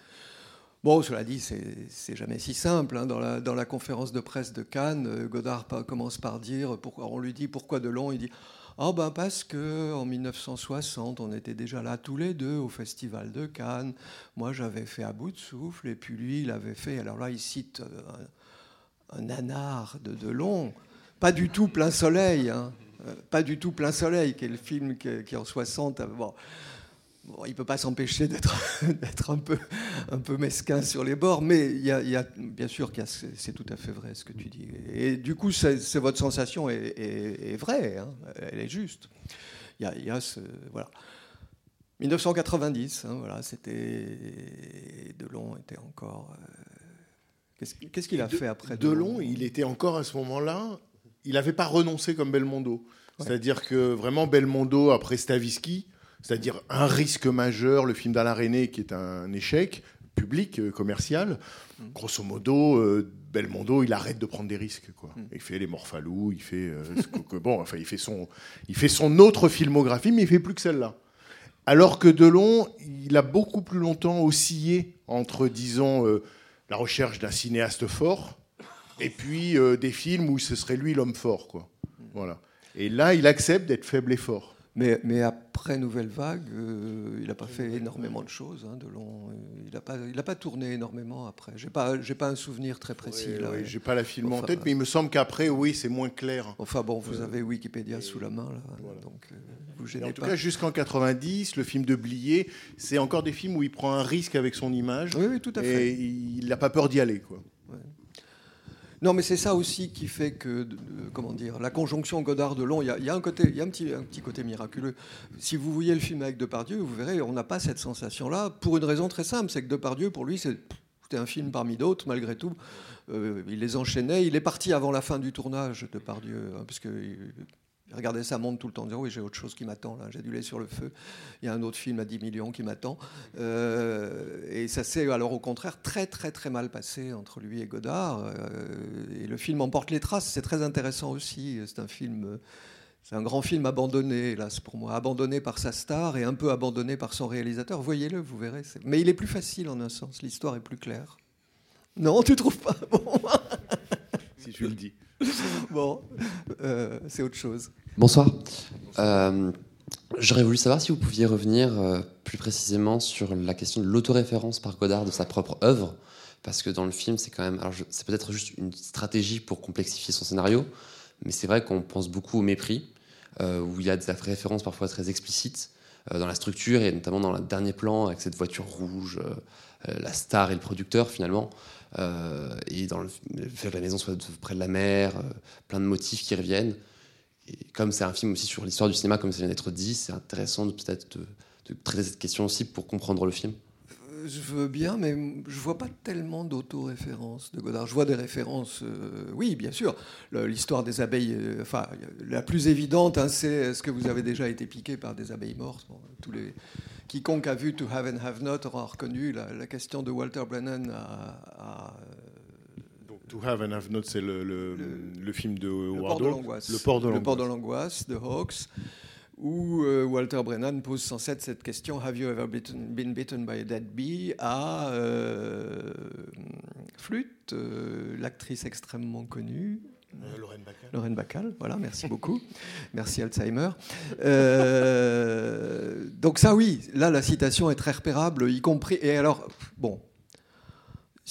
Bon, cela dit, c'est jamais si simple. hein. Dans, la, conférence de presse de Cannes, euh, Godard commence par dire, on lui dit pourquoi de long, il dit Ah ben parce que en 1960, on était déjà là tous les deux au Festival de Cannes. Moi, j'avais fait à bout de souffle, et puis lui, il avait fait. Alors là, il cite euh, un, nanar de Delon, pas du tout plein soleil, hein. Euh, pas du tout plein soleil, qui est le film qui, qui en 60. euh, Bon, Bon, il ne peut pas s'empêcher *laughs* d'être un peu, un peu mesquin sur les bords, mais il y a, il y a- bien sûr que c'est tout à fait vrai ce que tu dis. Et du coup, c'est votre sensation est, est- est vraie, hein, elle est juste. Il y a, il y a ce, voilà. 1990, hein, voilà, c'était Delon était encore. euh, Qu'est-ce qu'il a De- fait après Delon, il était encore à ce moment-là, il n'avait pas renoncé comme Belmondo. Ouais. C'est-à-dire que vraiment Belmondo, après Stavisky, c'est-à-dire un risque majeur, le film d'Alain René qui est un échec public, euh, commercial, Mm. grosso modo, euh, Belmondo, il arrête de prendre des risques. Quoi. Mm. Il fait Les Morphalous, il fait, euh, que- bon, enfin, il, fait son, il fait son autre filmographie, mais il fait plus que celle-là. Alors que Delon, il a beaucoup plus longtemps oscillé entre, disons, la recherche d'un cinéaste fort et puis des films où ce serait lui l'homme fort. Quoi. Voilà. Et là, il accepte d'être faible et fort. Mais, mais après Nouvelle Vague, euh, il n'a pas fait énormément de choses. Hein, Delon, Euh, il n'a pas, tourné énormément après. J'ai pas, j'ai pas un souvenir très précis. Ouais, là. ouais, J'ai pas la film en tête, mais il me semble qu'après, oui, c'est moins clair. Enfin bon, vous avez Wikipédia sous la main, là, donc euh, vous gênez en tout pas. cas, jusqu'en 90, le film de Blier, c'est encore des films où il prend un risque avec son image. Oui, oui, tout à fait. Et il n'a pas peur d'y aller. Quoi. Non, mais c'est ça aussi qui fait que, de- de- comment dire, la conjonction Godard-Delon, il y a, il y a un côté, il un petit, un petit côté miraculeux. Si vous voyez le film avec Depardieu, vous verrez, on n'a pas cette sensation-là pour une raison très simple, c'est que Depardieu, pour lui, c'est- un film parmi d'autres, malgré tout. Euh, il les enchaînait. Il est parti avant la fin du tournage, Depardieu, hein, parce que regardait sa montre tout le temps, en disant oui, j'ai autre chose qui m'attend là, j'ai du lait sur le feu. Il y a un autre film à 10 millions qui m'attend. Euh, et ça s'est alors au contraire très très très mal passé entre lui et Godard. Euh, et le film emporte les traces, c'est très intéressant aussi. C'est un film, c'est un grand film abandonné, hélas pour moi, abandonné par sa star et un peu abandonné par son réalisateur. Voyez-le, vous verrez. Mais il est plus facile en un sens, l'histoire est plus claire. Non, tu trouves pas? Bon, Si tu le dis. bon euh, c'est autre chose. Bonsoir. Euh, J'aurais voulu savoir si vous pouviez revenir euh, plus précisément sur la question de l'autoréférence par Godard de sa propre œuvre, parce que dans le film, c'est quand même, alors c'est peut-être juste une stratégie pour complexifier son scénario, mais c'est vrai qu'on pense beaucoup au mépris, euh, où il y a des références parfois très explicites dans la structure et notamment dans le dernier plan avec cette voiture rouge, la star et le producteur finalement, et dans le, fait que la maison soit près de la mer, plein de motifs qui reviennent. Et comme c'est un film aussi sur l'histoire du cinéma, comme ça vient d'être dit, c'est intéressant de peut-être de, traiter cette question aussi pour comprendre le film. Euh, Je veux bien, mais je vois pas tellement d'auto-références de Godard. Je vois des références, euh, oui, bien sûr. L'histoire des abeilles, euh, enfin, la plus évidente, hein, c'est est-ce que vous avez déjà été piqué par des abeilles mortes Bon, les... Quiconque a vu To Have and Have Not aura reconnu la, question de Walter Brennan à, To Have and Have Not, c'est le, le, le film de Le Howard port de l'angoisse. Le port de Le l'angoisse. de Hawks, où euh, Walter Brennan pose sans cesse cette question Have you ever bitten- been bitten by a dead bee? à euh, Flûte, euh, l'actrice extrêmement connue. Euh, Lorraine Bacall. Lorraine Bacall, voilà, merci beaucoup. *laughs* merci Alzheimer. Donc ça oui, là la citation est très repérable, y compris... Et alors, bon,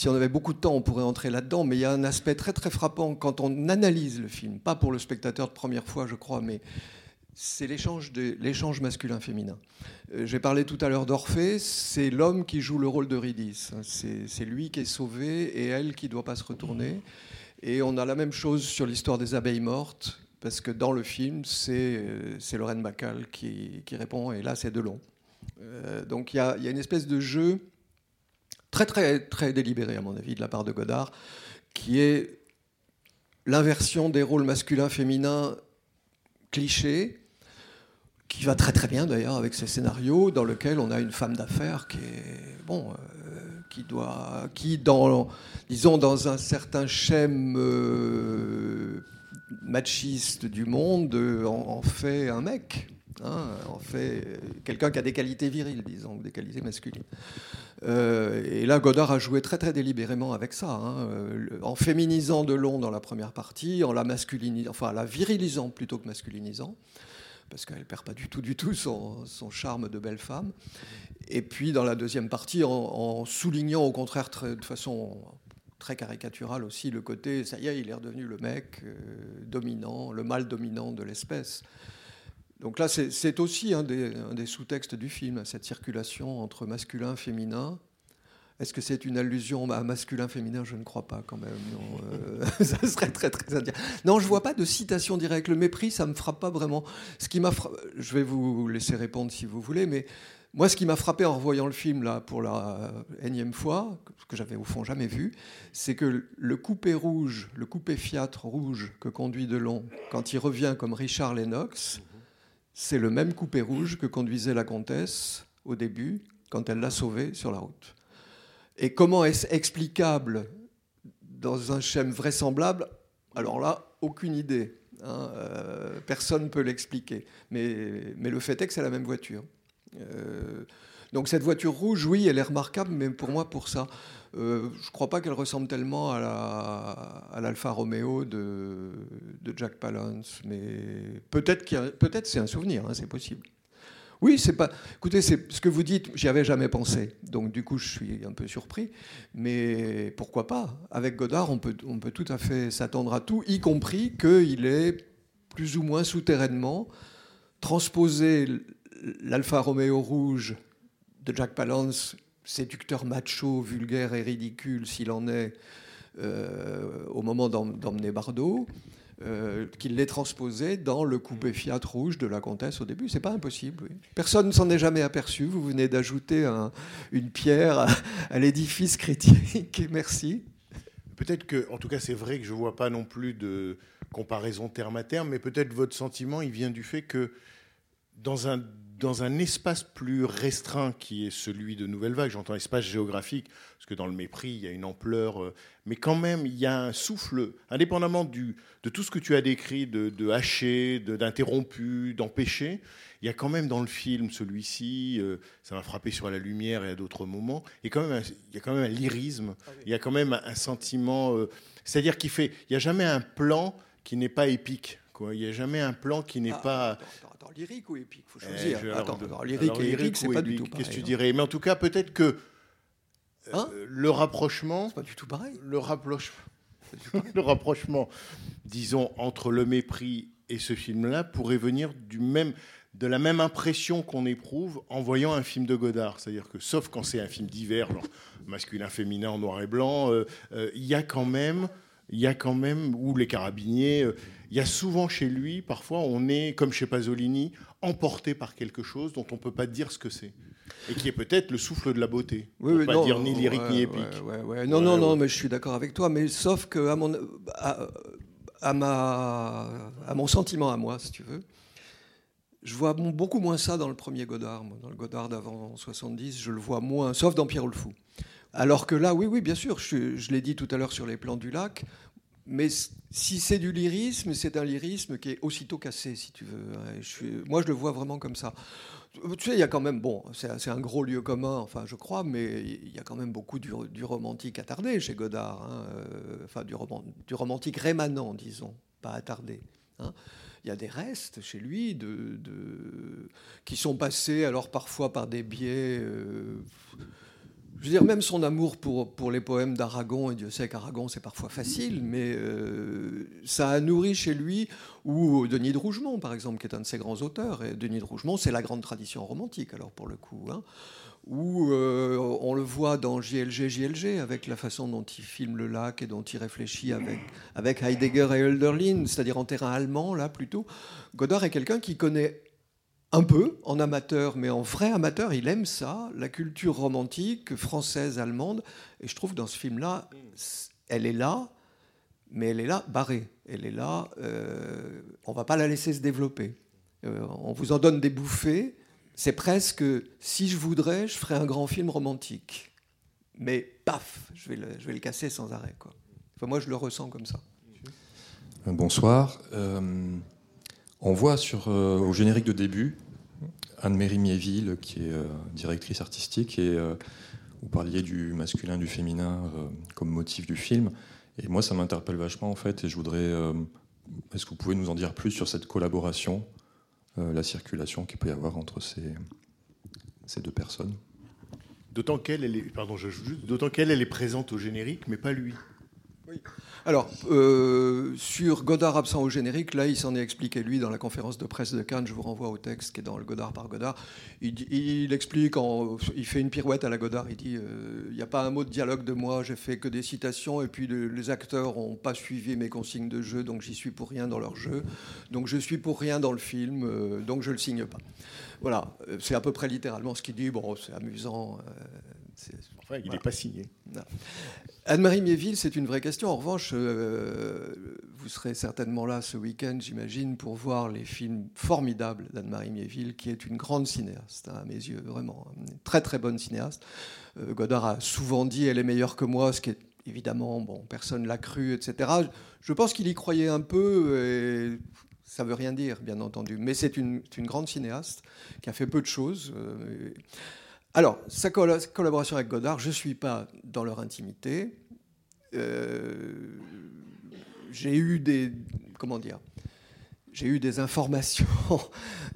si on avait beaucoup de temps, on pourrait entrer là-dedans, mais il y a un aspect très très frappant quand on analyse le film, pas pour le spectateur de première fois, je crois, mais c'est l'échange de- masculin-féminin. Euh, J'ai parlé tout à l'heure d'Orphée, c'est l'homme qui joue le rôle d'Eurydice. C'est lui qui est sauvé et elle qui ne doit pas se retourner. Et on a la même chose sur l'histoire des abeilles mortes, parce que dans le film, c'est euh, Lorraine Bacall qui, qui répond, et là c'est Delon. Euh, donc il y y a une espèce de jeu très très très délibéré à mon avis de la part de Godard, qui est l'inversion des rôles masculins-féminins clichés, qui va très très bien d'ailleurs avec ces scénarios dans lesquels on a une femme d'affaires qui est bon, euh, qui doit, qui dans, disons dans un certain schème euh, machiste du monde en fait un mec. Hein, en fait, euh, quelqu'un qui a des qualités viriles, disons, des qualités masculines. Euh, et là, Godard a joué très très délibérément avec ça, hein, euh, en féminisant Delon dans la première partie, en la masculinisant, enfin, en la virilisant plutôt que masculinisant, parce qu'elle perd pas du tout du tout son, son, charme de belle femme. Et puis dans la deuxième partie, en, soulignant au contraire de façon très caricaturale aussi le côté, ça y est, il est redevenu le mec dominant, le mâle dominant de l'espèce. Donc là, c'est aussi un des, sous-textes du film, cette circulation entre masculin, féminin. Est-ce que c'est une allusion à masculin, féminin? Je ne crois pas quand même. Non, euh, *laughs* ça serait très très indien. Non, je vois pas de citation directe. Le mépris, ça me frappe pas vraiment. Ce qui je vais vous laisser répondre si vous voulez, mais moi, ce qui m'a frappé en revoyant le film là pour la énième fois, ce que j'avais au fond jamais vu, c'est que le coupé rouge, le coupé Fiat rouge que conduit Delon quand il revient comme Richard Lennox, c'est le même coupé rouge que conduisait la comtesse au début quand elle l'a sauvé sur la route. Et comment est-ce explicable dans un schème vraisemblable? Alors là, aucune idée. Hein, euh, personne ne peut l'expliquer. Mais, le fait est que c'est la même voiture. Euh, donc cette voiture rouge, oui, elle est remarquable, mais pour moi, pour ça, euh, je ne crois pas qu'elle ressemble tellement à l'Alfa la, Romeo de, Jack Palance, mais peut-être peut-être c'est un souvenir, hein, c'est possible. Oui, c'est pas. Écoutez, ce que vous dites. J'y avais jamais pensé, donc du coup, je suis un peu surpris. Mais pourquoi pas? Avec Godard, on peut, on peut tout à fait s'attendre à tout, y compris qu'il est plus ou moins souterrainement transposé l'Alfa Romeo rouge de Jack Palance, séducteur macho, vulgaire et ridicule s'il en est, euh, au moment d'emmener Bardot, euh, qu'il l'ait transposé dans le coupé Fiat rouge de la comtesse au début. C'est pas impossible. Personne ne s'en est jamais aperçu. Vous venez d'ajouter une pierre à, à l'édifice critique. *laughs* Merci. Peut-être que, en tout cas, c'est vrai que je vois pas non plus de comparaison terme à terme, mais peut-être votre sentiment, il vient du fait que dans un dans un espace plus restreint qui est celui de Nouvelle Vague, j'entends espace géographique, parce que dans le mépris, il y a une ampleur, euh, mais quand même, il y a un souffle, indépendamment du, de tout ce que tu as décrit, de, de haché, d'interrompu, d'empêché, il y a quand même dans le film, celui-ci, euh, ça m'a frappé sur la lumière et à d'autres moments, il y, a quand même un, il y a quand même un lyrisme, il y a quand même un, sentiment, euh, c'est-à-dire qu'il fait, il n'y a jamais un plan qui n'est pas épique. Quoi. Il n'y a jamais un plan qui n'est ah, pas. Attends, attends, lyrique ou épique faut choisir. Eh, attends, alors, lyrique alors, et épique, c'est pas du tout pareil. Qu'est-ce que tu hein. dirais? Mais en tout cas, peut-être que euh, Hein? le rapprochement. C'est pas du tout pareil. Le, rapproche... *laughs* le rapprochement, disons, entre le mépris et ce film-là pourrait venir du même, de la même impression qu'on éprouve en voyant un film de Godard. C'est-à-dire que, sauf quand c'est un film divers, genre masculin-féminin en noir et blanc, euh, euh, il y a quand même, il y a quand même, ou les carabiniers, euh, il y a souvent chez lui, parfois, on est, comme chez Pasolini, emporté par quelque chose dont on ne peut pas dire ce que c'est. Et qui est peut-être le souffle de la beauté. Oui, Pour oui, pas non, dire ni lyrique ouais, ni épique. ouais, ouais. Non, non, non, mais je suis d'accord avec toi. Mais sauf que à mon, à, à ma, à mon sentiment à moi, si tu veux, je vois beaucoup moins ça dans le premier Godard. moi. Dans le Godard d'avant 70, je le vois moins, sauf dans Pierrot le Fou. Alors que là, oui, oui, bien sûr, je, l'ai dit tout à l'heure sur les plans du lac, mais si c'est du lyrisme, c'est un lyrisme qui est aussitôt cassé, si tu veux. Suis- moi, je le vois vraiment comme ça. Tu sais, il y a quand même, bon, c'est un gros lieu commun, enfin, je crois, mais il y a quand même beaucoup du, romantique attardé chez Godard, hein, euh, enfin, du, roman- du romantique rémanent, disons, pas attardé. hein. Il y a des restes chez lui qui sont passés, alors parfois par des biais. euh, je veux dire, même son amour pour, pour les poèmes d'Aragon, et Dieu sait qu'Aragon, c'est parfois facile, mais euh, ça a nourri chez lui, ou Denis de Rougemont, par exemple, qui est un de ses grands auteurs. Et Denis de Rougemont, c'est la grande tradition romantique, alors pour le coup. Hein, où euh, on le voit dans JLG, JLG, avec la façon dont il filme le lac et dont il réfléchit avec, avec Heidegger et Hölderlin, c'est-à-dire en terrain allemand, là, plutôt. Godard est quelqu'un qui connaît un peu en amateur, mais en vrai amateur, il aime ça, la culture romantique française, allemande. Et je trouve que dans ce film-là, elle est là, mais elle est là barrée. Elle est là, euh, on va pas la laisser se développer. Euh, on vous en donne des bouffées. C'est presque, si je voudrais, je ferais un grand film romantique. Mais paf, je vais le, je vais le casser sans arrêt. Quoi. Enfin, moi, je le ressens comme ça. Bonsoir. Euh, On voit sur, euh, au générique de début Anne-Mérie Miéville, qui est euh, directrice artistique, et euh, vous parliez du masculin, du féminin comme motif du film. Et moi, ça m'interpelle vachement, en fait, et je voudrais. Est-ce que vous pouvez nous en dire plus sur cette collaboration, la circulation qu'il peut y avoir entre ces, ces deux personnes? D'autant qu'elle, est présente au générique, mais pas lui. Alors, euh, sur Godard absent au générique, là, il s'en est expliqué, lui, dans la conférence de presse de Cannes. Je vous renvoie au texte qui est dans le Godard par Godard. Il, explique, il fait une pirouette à la Godard. Il dit euh, il n'y a pas un mot de dialogue de moi, j'ai fait que des citations, et puis le- les acteurs n'ont pas suivi mes consignes de jeu, donc j'y suis pour rien dans leur jeu. Donc je suis pour rien dans le film, euh, donc je ne le signe pas. Voilà, c'est à peu près littéralement ce qu'il dit. Bon, c'est amusant. Enfin, il n'est voilà. pas signé. Anne-Marie Miéville, c'est une vraie question. En revanche, euh, vous serez certainement là ce week-end, j'imagine, pour voir les films formidables d'Anne-Marie Miéville, qui est une grande cinéaste, hein, à mes yeux, vraiment. Une très très bonne cinéaste. Euh, Godard a souvent dit elle est meilleure que moi, ce qui est évidemment, bon, personne l'a cru, etc. Je pense qu'il y croyait un peu, et ça veut rien dire, bien entendu. Mais c'est une, c'est une grande cinéaste qui a fait peu de choses. euh, alors, sa colla- collaboration avec Godard, je ne suis pas dans leur intimité. Euh, j'ai eu des. Comment dire J'ai eu des informations *laughs*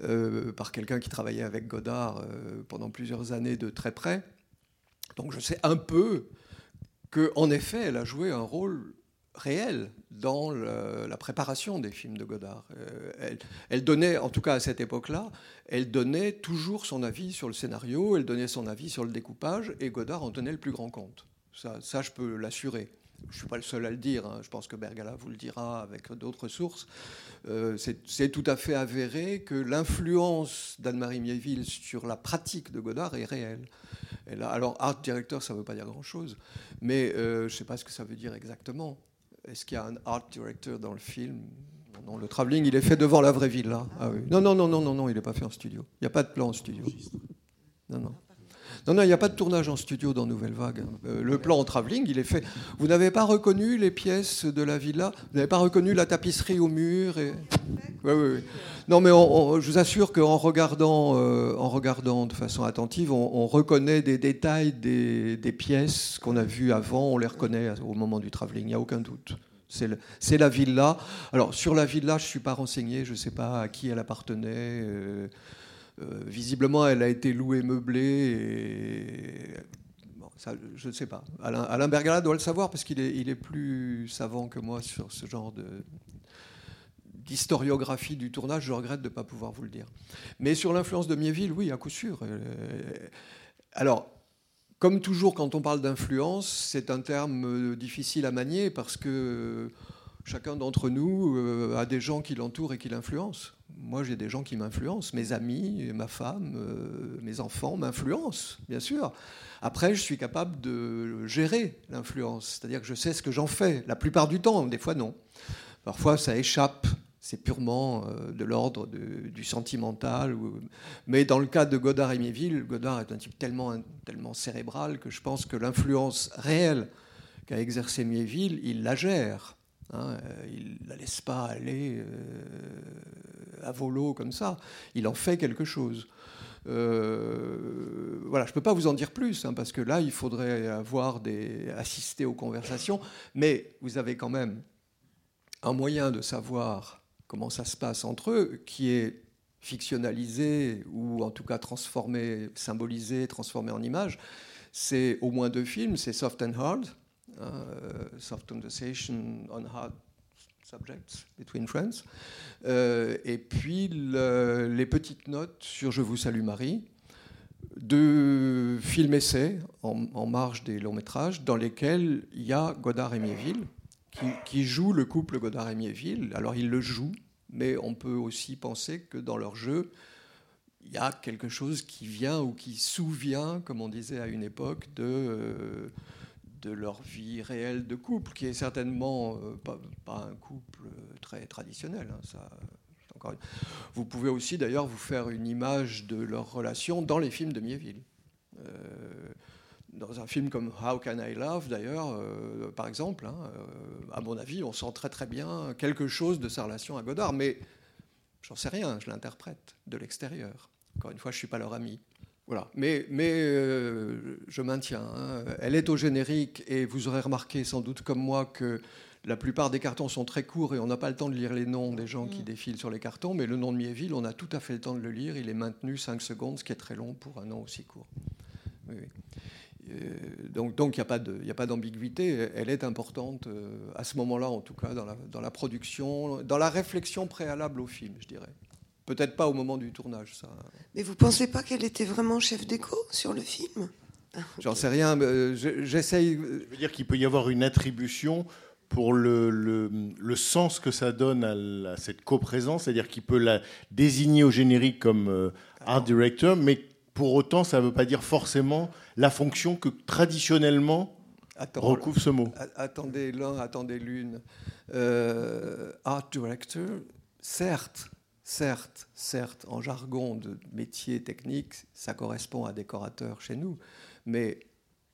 euh, par quelqu'un qui travaillait avec Godard euh, pendant plusieurs années de très près. Donc je sais un peu qu'en effet, elle a joué un rôle réel dans la préparation des films de Godard. Euh, elle, donnait, en tout cas à cette époque-là, elle donnait toujours son avis sur le scénario, elle donnait son avis sur le découpage, et Godard en tenait le plus grand compte. Ça, je peux l'assurer. Je ne suis pas le seul à le dire, hein. je pense que Bergala vous le dira avec d'autres sources. Euh, c'est tout à fait avéré que l'influence d'Anne-Marie Miéville sur la pratique de Godard est réelle. Alors, art director, ça ne veut pas dire grand-chose, mais euh, je ne sais pas ce que ça veut dire exactement. Est-ce qu'il y a un art director dans le film? Non, le travelling, il est fait devant la vraie villa. Ah oui. Non, non, non, non, non, non, il n'est pas fait en studio. Il n'y a pas de plan en studio. Non, non. Non, non, il n'y a pas de tournage en studio dans Nouvelle Vague. Euh, le plan en travelling, il est fait. Vous n'avez pas reconnu les pièces de la villa? Vous n'avez pas reconnu la tapisserie au mur. Oui, oui, oui. Non, mais on- je vous assure qu'en regardant, euh, regardant de façon attentive, on, on reconnaît des détails des, pièces qu'on a vues avant, on les reconnaît au moment du travelling, il n'y a aucun doute. C'est la villa. Alors, sur la villa, je ne suis pas renseigné, je ne sais pas à qui elle appartenait. euh, visiblement, elle a été louée meublée. Et... bon, je ne sais pas. Alain, Bergala doit le savoir parce qu'il est, plus savant que moi sur ce genre d'historiographie du tournage. Je regrette de ne pas pouvoir vous le dire. Mais sur l'influence de Miéville, oui, à coup sûr. Euh, Alors, comme toujours, quand on parle d'influence, c'est un terme euh, difficile à manier parce que chacun d'entre nous euh, a des gens qui l'entourent et qui l'influencent. Moi, j'ai des gens qui m'influencent. Mes amis, ma femme, euh, mes enfants m'influencent, bien sûr. Après, je suis capable de gérer l'influence, c'est-à-dire que je sais ce que j'en fais. La plupart du temps, des fois non. Parfois, ça échappe. C'est purement euh, de l'ordre du sentimental. Mais dans le cas de Godard et Miéville, Godard est un type tellement, tellement cérébral que je pense que l'influence réelle qu'a exercé Miéville, il la gère. Hein. Euh, il ne la laisse pas aller euh, à volo comme ça. Il en fait quelque chose. Euh, voilà, je ne peux pas vous en dire plus, hein, parce que là, il faudrait avoir des, assister aux conversations. Mais vous avez quand même un moyen de savoir comment ça se passe entre eux, qui est fictionnalisé ou en tout cas transformé, symbolisé, transformé en image. C'est au moins deux films, c'est Soft and Hard, Soft Conversation on Hard Subjects Between Friends, euh, et puis le- les petites notes sur Je vous salue Marie, deux films essais en, marge des longs métrages dans lesquels il y a Godard et Miéville qui, qui jouent le couple Godard et Miéville. Alors ils le jouent, mais on peut aussi penser que dans leur jeu, il y a quelque chose qui vient ou qui souvient, comme on disait à une époque, de, euh, de leur vie réelle de couple, qui est certainement euh, pas, un couple euh, très traditionnel. hein, ça, encore Vous pouvez aussi d'ailleurs vous faire une image de leur relation dans les films de Miéville. Euh, dans un film comme How Can I Love, d'ailleurs, par exemple, hein, à mon avis, on sent très très bien quelque chose de sa relation à Godard. Mais J'en sais rien, je l'interprète de l'extérieur. Encore une fois, je ne suis pas leur ami. Voilà. Mais, mais euh, je maintiens, hein. elle est au générique et vous aurez remarqué sans doute comme moi que la plupart des cartons sont très courts et on n'a pas le temps de lire les noms des gens qui Mm. défilent sur les cartons, mais le nom de Miéville, on a tout à fait le temps de le lire. Il est maintenu 5 secondes, ce qui est très long pour un nom aussi court. Oui, oui. Euh, donc donc il n'y a pas a d'ambiguïté. Elle est importante euh, à ce moment-là, en tout cas, dans la, dans la production, dans la réflexion préalable au film, je dirais. Peut-être pas au moment du tournage, ça. Mais vous pensez pas qu'elle était vraiment chef d'écho sur le film? J'en sais rien. mais, euh, je- J'essaye. Je veux dire qu'il peut y avoir une attribution pour le, le- le sens que ça donne à, la- cette coprésence, c'est-à-dire qu'il peut la désigner au générique comme euh, art director, mais pour autant, ça ne veut pas dire forcément la fonction que traditionnellement Attends, recouvre ce mot. Attendez l'un, attendez l'une. Euh, art director, certes, certes, certes, en jargon de métier technique, ça correspond à décorateur chez nous, mais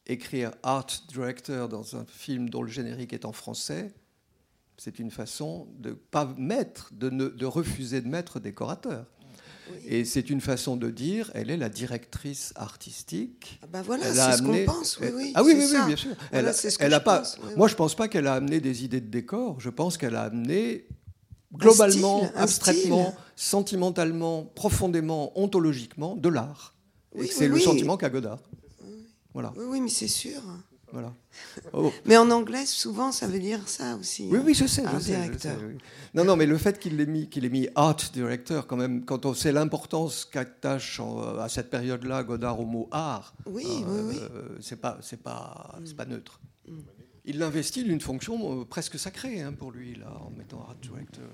écrire art director dans un film dont le générique est en français, c'est une façon de pas mettre, de, ne- de refuser de mettre décorateur. Et c'est une façon de dire, elle est la directrice artistique. Ah ben voilà, c'est ce qu'on pense, oui, oui, Ah oui, oui, oui, bien sûr. Voilà, elle, c'est ce que elle je a pas. pense, Moi, je pense pas qu'elle a amené des idées de décor. Je pense qu'elle a amené globalement, style, abstraitement, sentimentalement, profondément, ontologiquement, de l'art. Oui, Et c'est oui, le oui. sentiment qu'a Godard. Voilà. Oui, mais c'est sûr. Voilà. *laughs* Oh. Mais en anglais, souvent, ça veut dire ça aussi. Oui, hein. oui, je sais. Art je sais, je director. sais, oui. Non, non, mais le fait qu'il ait mis, qu'il ait mis art director, quand même, quand on sait l'importance qu'attache en- à cette période-là Godard au mot art, Oui, euh, oui, oui. euh, c'est pas, c'est pas, c'est pas neutre. Il l'investit d'une fonction euh, presque sacrée hein, pour lui là, en mettant art director.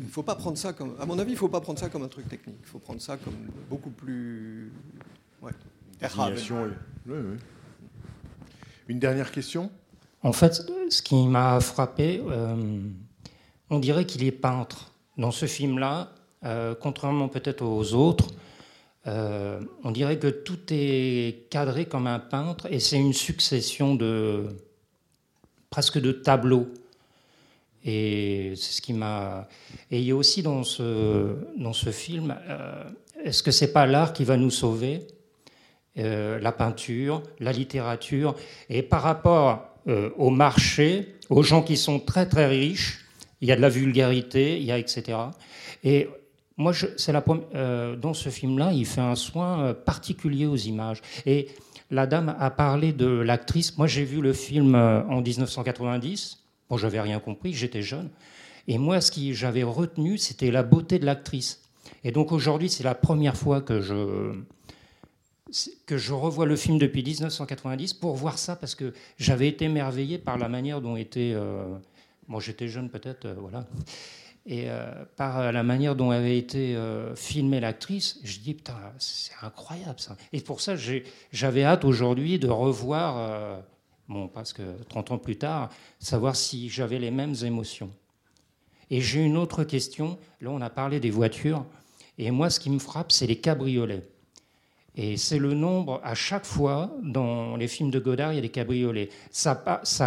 Il faut pas prendre ça comme, à mon avis, il faut pas prendre ça comme un truc technique. Il faut prendre ça comme beaucoup plus. Ouais. Désignation, oui. Oui, oui. Une dernière question? En fait, ce qui m'a frappé, euh, on dirait qu'il est peintre. Dans ce film-là, euh, contrairement peut-être aux autres, euh, on dirait que tout est cadré comme un peintre et c'est une succession de presque de tableaux. Et c'est ce qui m'a. Et il y a aussi dans ce, dans ce film, euh, est-ce que c'est pas l'art qui va nous sauver Euh, La peinture, la littérature? Et par rapport euh, au marché, aux gens qui sont très très riches, il y a de la vulgarité, il y a etc. Et moi, c'est la euh, dans ce film-là, il fait un soin particulier aux images. Et la dame a parlé de l'actrice. Moi, j'ai vu le film euh, en 1990. Bon, j'avais rien compris, j'étais jeune. Et moi, ce que j'avais retenu, c'était la beauté de l'actrice. Et donc aujourd'hui, c'est la première fois que je que je revois le film depuis 1990 pour voir ça parce que j'avais été émerveillé par la manière dont était. Euh, moi, j'étais jeune peut-être, euh, voilà. Et euh, par euh, la manière dont avait été euh, filmée l'actrice, je dis putain, c'est incroyable ça. Et pour ça, j'avais hâte aujourd'hui de revoir, euh, bon, parce que 30 ans plus tard, savoir si j'avais les mêmes émotions. Et j'ai une autre question. Là, on a parlé des voitures. Et moi, ce qui me frappe, c'est les cabriolets. Et c'est le nombre, à chaque fois, dans les films de Godard, il y a des cabriolets. Ça,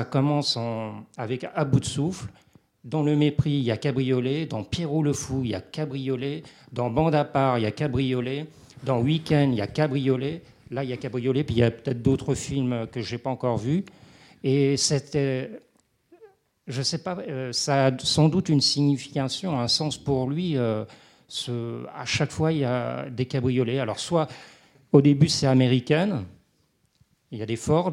commence en- avec À bout de souffle. Dans Le Mépris, il y a cabriolet. Dans Pierrot le Fou, il y a cabriolet. Dans Bande à part, il y a cabriolet. Dans Weekend, il y a cabriolet. Là, il y a cabriolet. Puis il y a peut-être d'autres films que je n'ai pas encore vus. Et c'était. Je ne sais pas, euh, ça a sans doute une signification, un sens pour lui. euh, à chaque fois, il y a des cabriolets. Alors, soit au début, c'est américaine, il y a des Ford,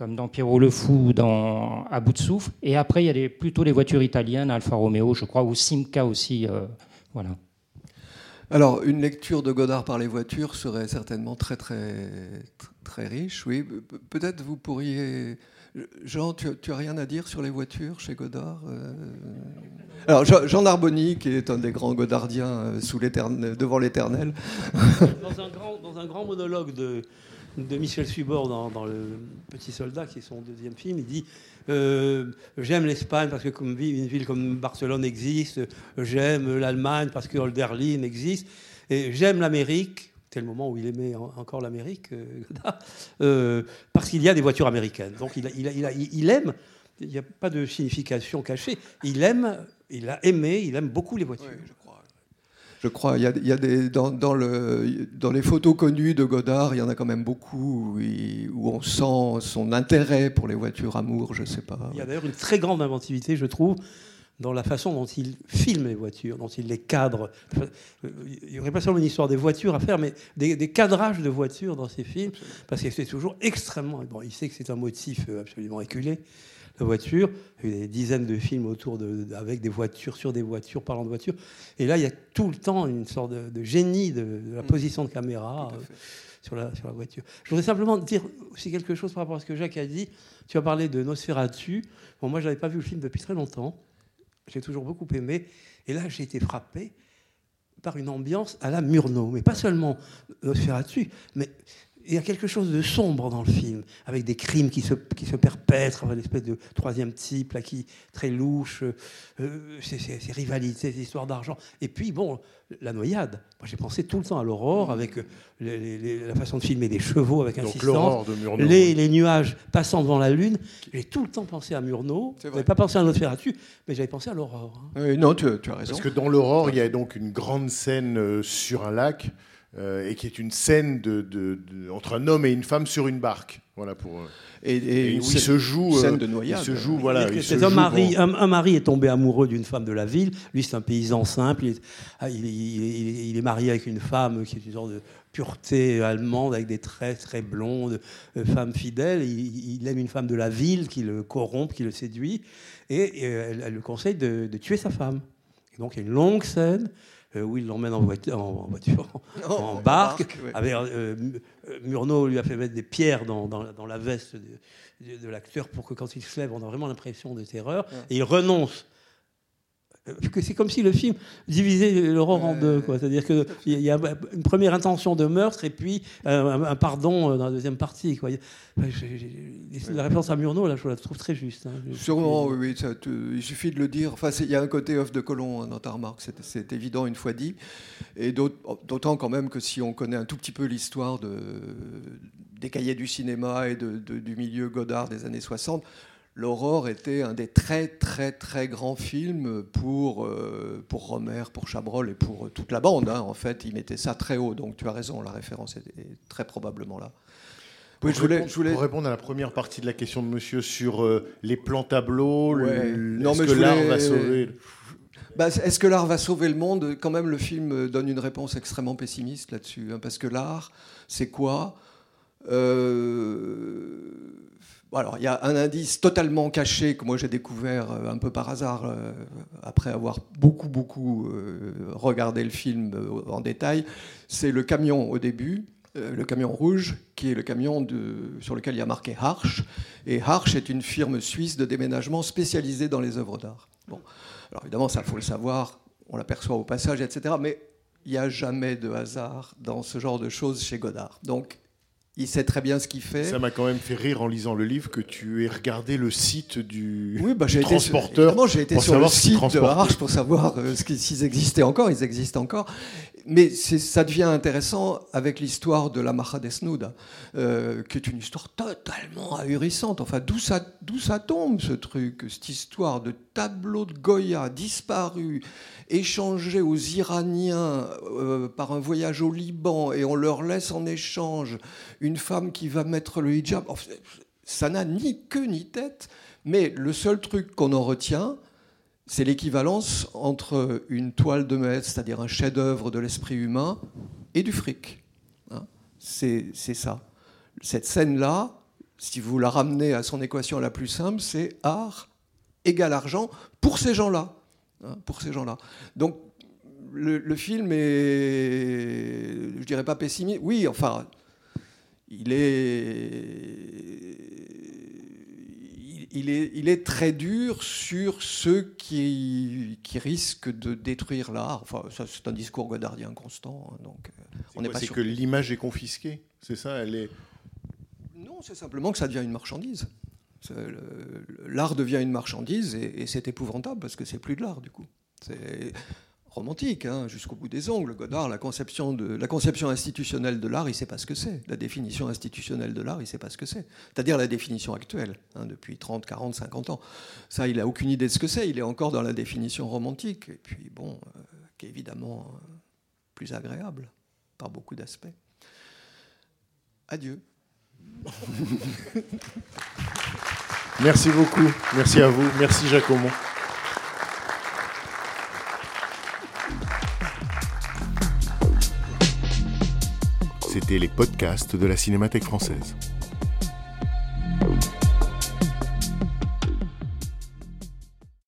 comme dans Pierrot le Fou ou dans À bout de souffle. Et après, il y a plutôt les voitures italiennes, Alfa Romeo, je crois, ou Simca aussi. euh, voilà. Alors, une lecture de Godard par les voitures serait certainement très, très, très riche. Oui, Pe- peut-être vous pourriez. Jean, tu, tu as rien à dire sur les voitures chez Godard euh? Alors, Jean, Narboni, qui est un des grands Godardiens euh, sous l'éternel- devant l'éternel. dans, un grand, dans un grand monologue de, de Michel Subor dans, Le Petit Soldat, qui est son deuxième film, il dit euh, J'aime l'Espagne parce que une ville comme Barcelone existe, j'aime l'Allemagne parce que Holderlin existe, et j'aime l'Amérique. C'est le moment où il aimait en- encore l'Amérique, euh, euh, parce qu'il y a des voitures américaines. Donc il aime, il n'y a pas de signification cachée, il aime, il a aimé, il aime beaucoup les voitures. Je crois. Il y a, des, dans, dans le, dans les photos connues de Godard, il y en a quand même beaucoup où, on sent son intérêt pour les voitures amour, je sais pas. Il y a d'ailleurs une très grande inventivité, je trouve, dans la façon dont il filme les voitures, dont il les cadre. Il n'y aurait pas seulement une histoire des voitures à faire, mais des, des cadrages de voitures dans ses films, parce que c'est toujours extrêmement... Bon, il sait que c'est un motif euh, absolument éculé, la voiture. Il y a eu des dizaines de films autour de, de- avec des voitures, sur des voitures, parlant de voitures. Et là, il y a tout le temps une sorte de, de génie de, de la position de caméra. euh, sur la, sur la voiture. Je voudrais simplement dire aussi quelque chose par rapport à ce que Jacques a dit. Tu as parlé de Nosferatu. Bon, moi, je n'avais pas vu le film depuis très longtemps. J'ai toujours beaucoup aimé. Et là, j'ai été frappé par une ambiance à la Murnau. Mais pas seulement Nosferatu, mais il y a quelque chose de sombre dans le film, avec des crimes qui se, qui se perpètrent, avec une espèce de troisième type là, qui très louche, euh, ces, ces- ces rivalités, ces histoires d'argent. Et puis, bon, la noyade. Moi, j'ai pensé tout le temps à l'aurore, avec euh, les- les- les- la façon de filmer des chevaux avec Donc, insistance, l'aurore de Murnau. les, les nuages passant devant la lune. J'ai tout le temps pensé à Murnau. Je n'avais pas pensé à Nosferatu, mais j'avais pensé à l'aurore. hein. Euh, non, tu, tu as raison. Parce que dans l'aurore, il y a donc une grande scène euh, sur un lac, euh, et qui est une scène de, de- de- entre un homme et une femme sur une barque. Voilà pour. euh, Et, et où il se joue. scène euh, de noyade. Il se joue, voilà. C'est-à-dire il que se c'est un joue mari, en- un, un mari est tombé amoureux d'une femme de la ville. Lui, c'est un paysan simple. Il est, ah, il, est- il est- il est marié avec une femme qui est une sorte de pureté allemande avec des traits très blondes, euh, femme fidèle. Il, il aime une femme de la ville qui le corrompt, qui le séduit, et, et elle, elle le conseille de, de tuer sa femme. Et donc il y a une longue scène. Euh, où il l'emmène en voiture, en, *laughs* voiture, en, en barque. barque, ouais. avec, euh, Murnau lui a fait mettre des pierres dans, dans la- dans la veste de, de- de l'acteur pour que quand il se lève, on a vraiment l'impression de terreur. Et il renonce. C'est comme si le film divisait l'aurore en deux. C'est-à-dire qu'il y a une première intention de meurtre et puis un, un pardon euh, dans la deuxième partie. Quoi. La référence à Murnau, là, je la trouve très juste. hein. Sûrement, oui, ça il suffit de le dire. Enfin, il y a un côté off de colon hein, dans ta remarque, c'est- évident une fois dit. Et d'aut- d'autant quand même que si on connaît un tout petit peu l'histoire de, des cahiers du cinéma et de- de- du milieu Godard des années 60, L'Aurore était un des très très très grands films pour, euh, pour Romer, pour Chabrol et pour toute la bande. hein. En fait, il mettait ça très haut. Donc tu as raison, la référence est, très probablement là. Oui, je voulais, répondre, je voulais- pour répondre à la première partie de la question de monsieur sur euh, les plans tableaux, Ouais. Est-ce mais que l'art va sauver Bah, Est-ce que l'art va sauver le monde? Quand même, le film donne une réponse extrêmement pessimiste là-dessus. hein, parce que l'art, c'est quoi? Euh, Alors, il y a un indice totalement caché que moi j'ai découvert euh, un peu par hasard euh, après avoir beaucoup, beaucoup euh, regardé le film en détail. C'est le camion au début. le camion rouge, qui est le camion sur lequel il y a marqué Harsch. Et Harsch est une firme suisse de déménagement spécialisée dans les œuvres d'art. Bon. Alors évidemment, ça, faut le savoir, on l'aperçoit au passage, etc. Mais il n'y a jamais de hasard dans ce genre de choses chez Godard. Donc, il sait très bien ce qu'il fait. Ça m'a quand même fait rire en lisant le livre que tu aies regardé le site du, Oui, bah, du sur, transporteur. j'ai été pour sur le site de. Arche pour savoir euh, ce qui- s'ils existaient encore. Ils existent encore. Mais c'est- ça devient intéressant avec l'histoire de la Maja Desnuda, euh, qui est une histoire totalement ahurissante. Enfin, d'où ça, d'où ça tombe ce truc, cette histoire de tableau de Goya disparu, échangé aux Iraniens euh, par un voyage au Liban, et on leur laisse en échange une femme qui va mettre le hijab. Ça n'a ni queue ni tête, mais le seul truc qu'on en retient, c'est l'équivalence entre une toile de maître, c'est-à-dire un chef-d'œuvre de l'esprit humain, et du fric. Hein. c'est c'est ça. Cette scène-là, si vous la ramenez à son équation la plus simple, c'est art égale argent pour ces gens-là. hein, pour ces gens-là. Donc, le, le film est, je dirais pas pessimiste. Oui, enfin, il est, il, est, il est très dur sur ceux qui, qui risquent de détruire l'art. Enfin, c'est un discours godardien constant. hein, donc, euh, on n'est pas C'est que l'image est confisquée, c'est ça Elle est. Non, c'est simplement que ça devient une marchandise. L'art devient une marchandise et, et c'est épouvantable parce que c'est plus de l'art du coup. C'est romantique hein, jusqu'au bout des ongles. Godard, la conception, de, la conception institutionnelle de l'art, il ne sait pas ce que c'est. La définition institutionnelle de l'art, il ne sait pas ce que c'est. C'est-à-dire la définition actuelle, hein, depuis 30, 40, 50 ans. Ça, il n'a aucune idée de ce que c'est. Il est encore dans la définition romantique. Et puis bon, euh, qui est évidemment euh, plus agréable par beaucoup d'aspects. Adieu. Merci beaucoup. Merci à vous. Merci Jacomo. C'était les podcasts de la Cinémathèque française.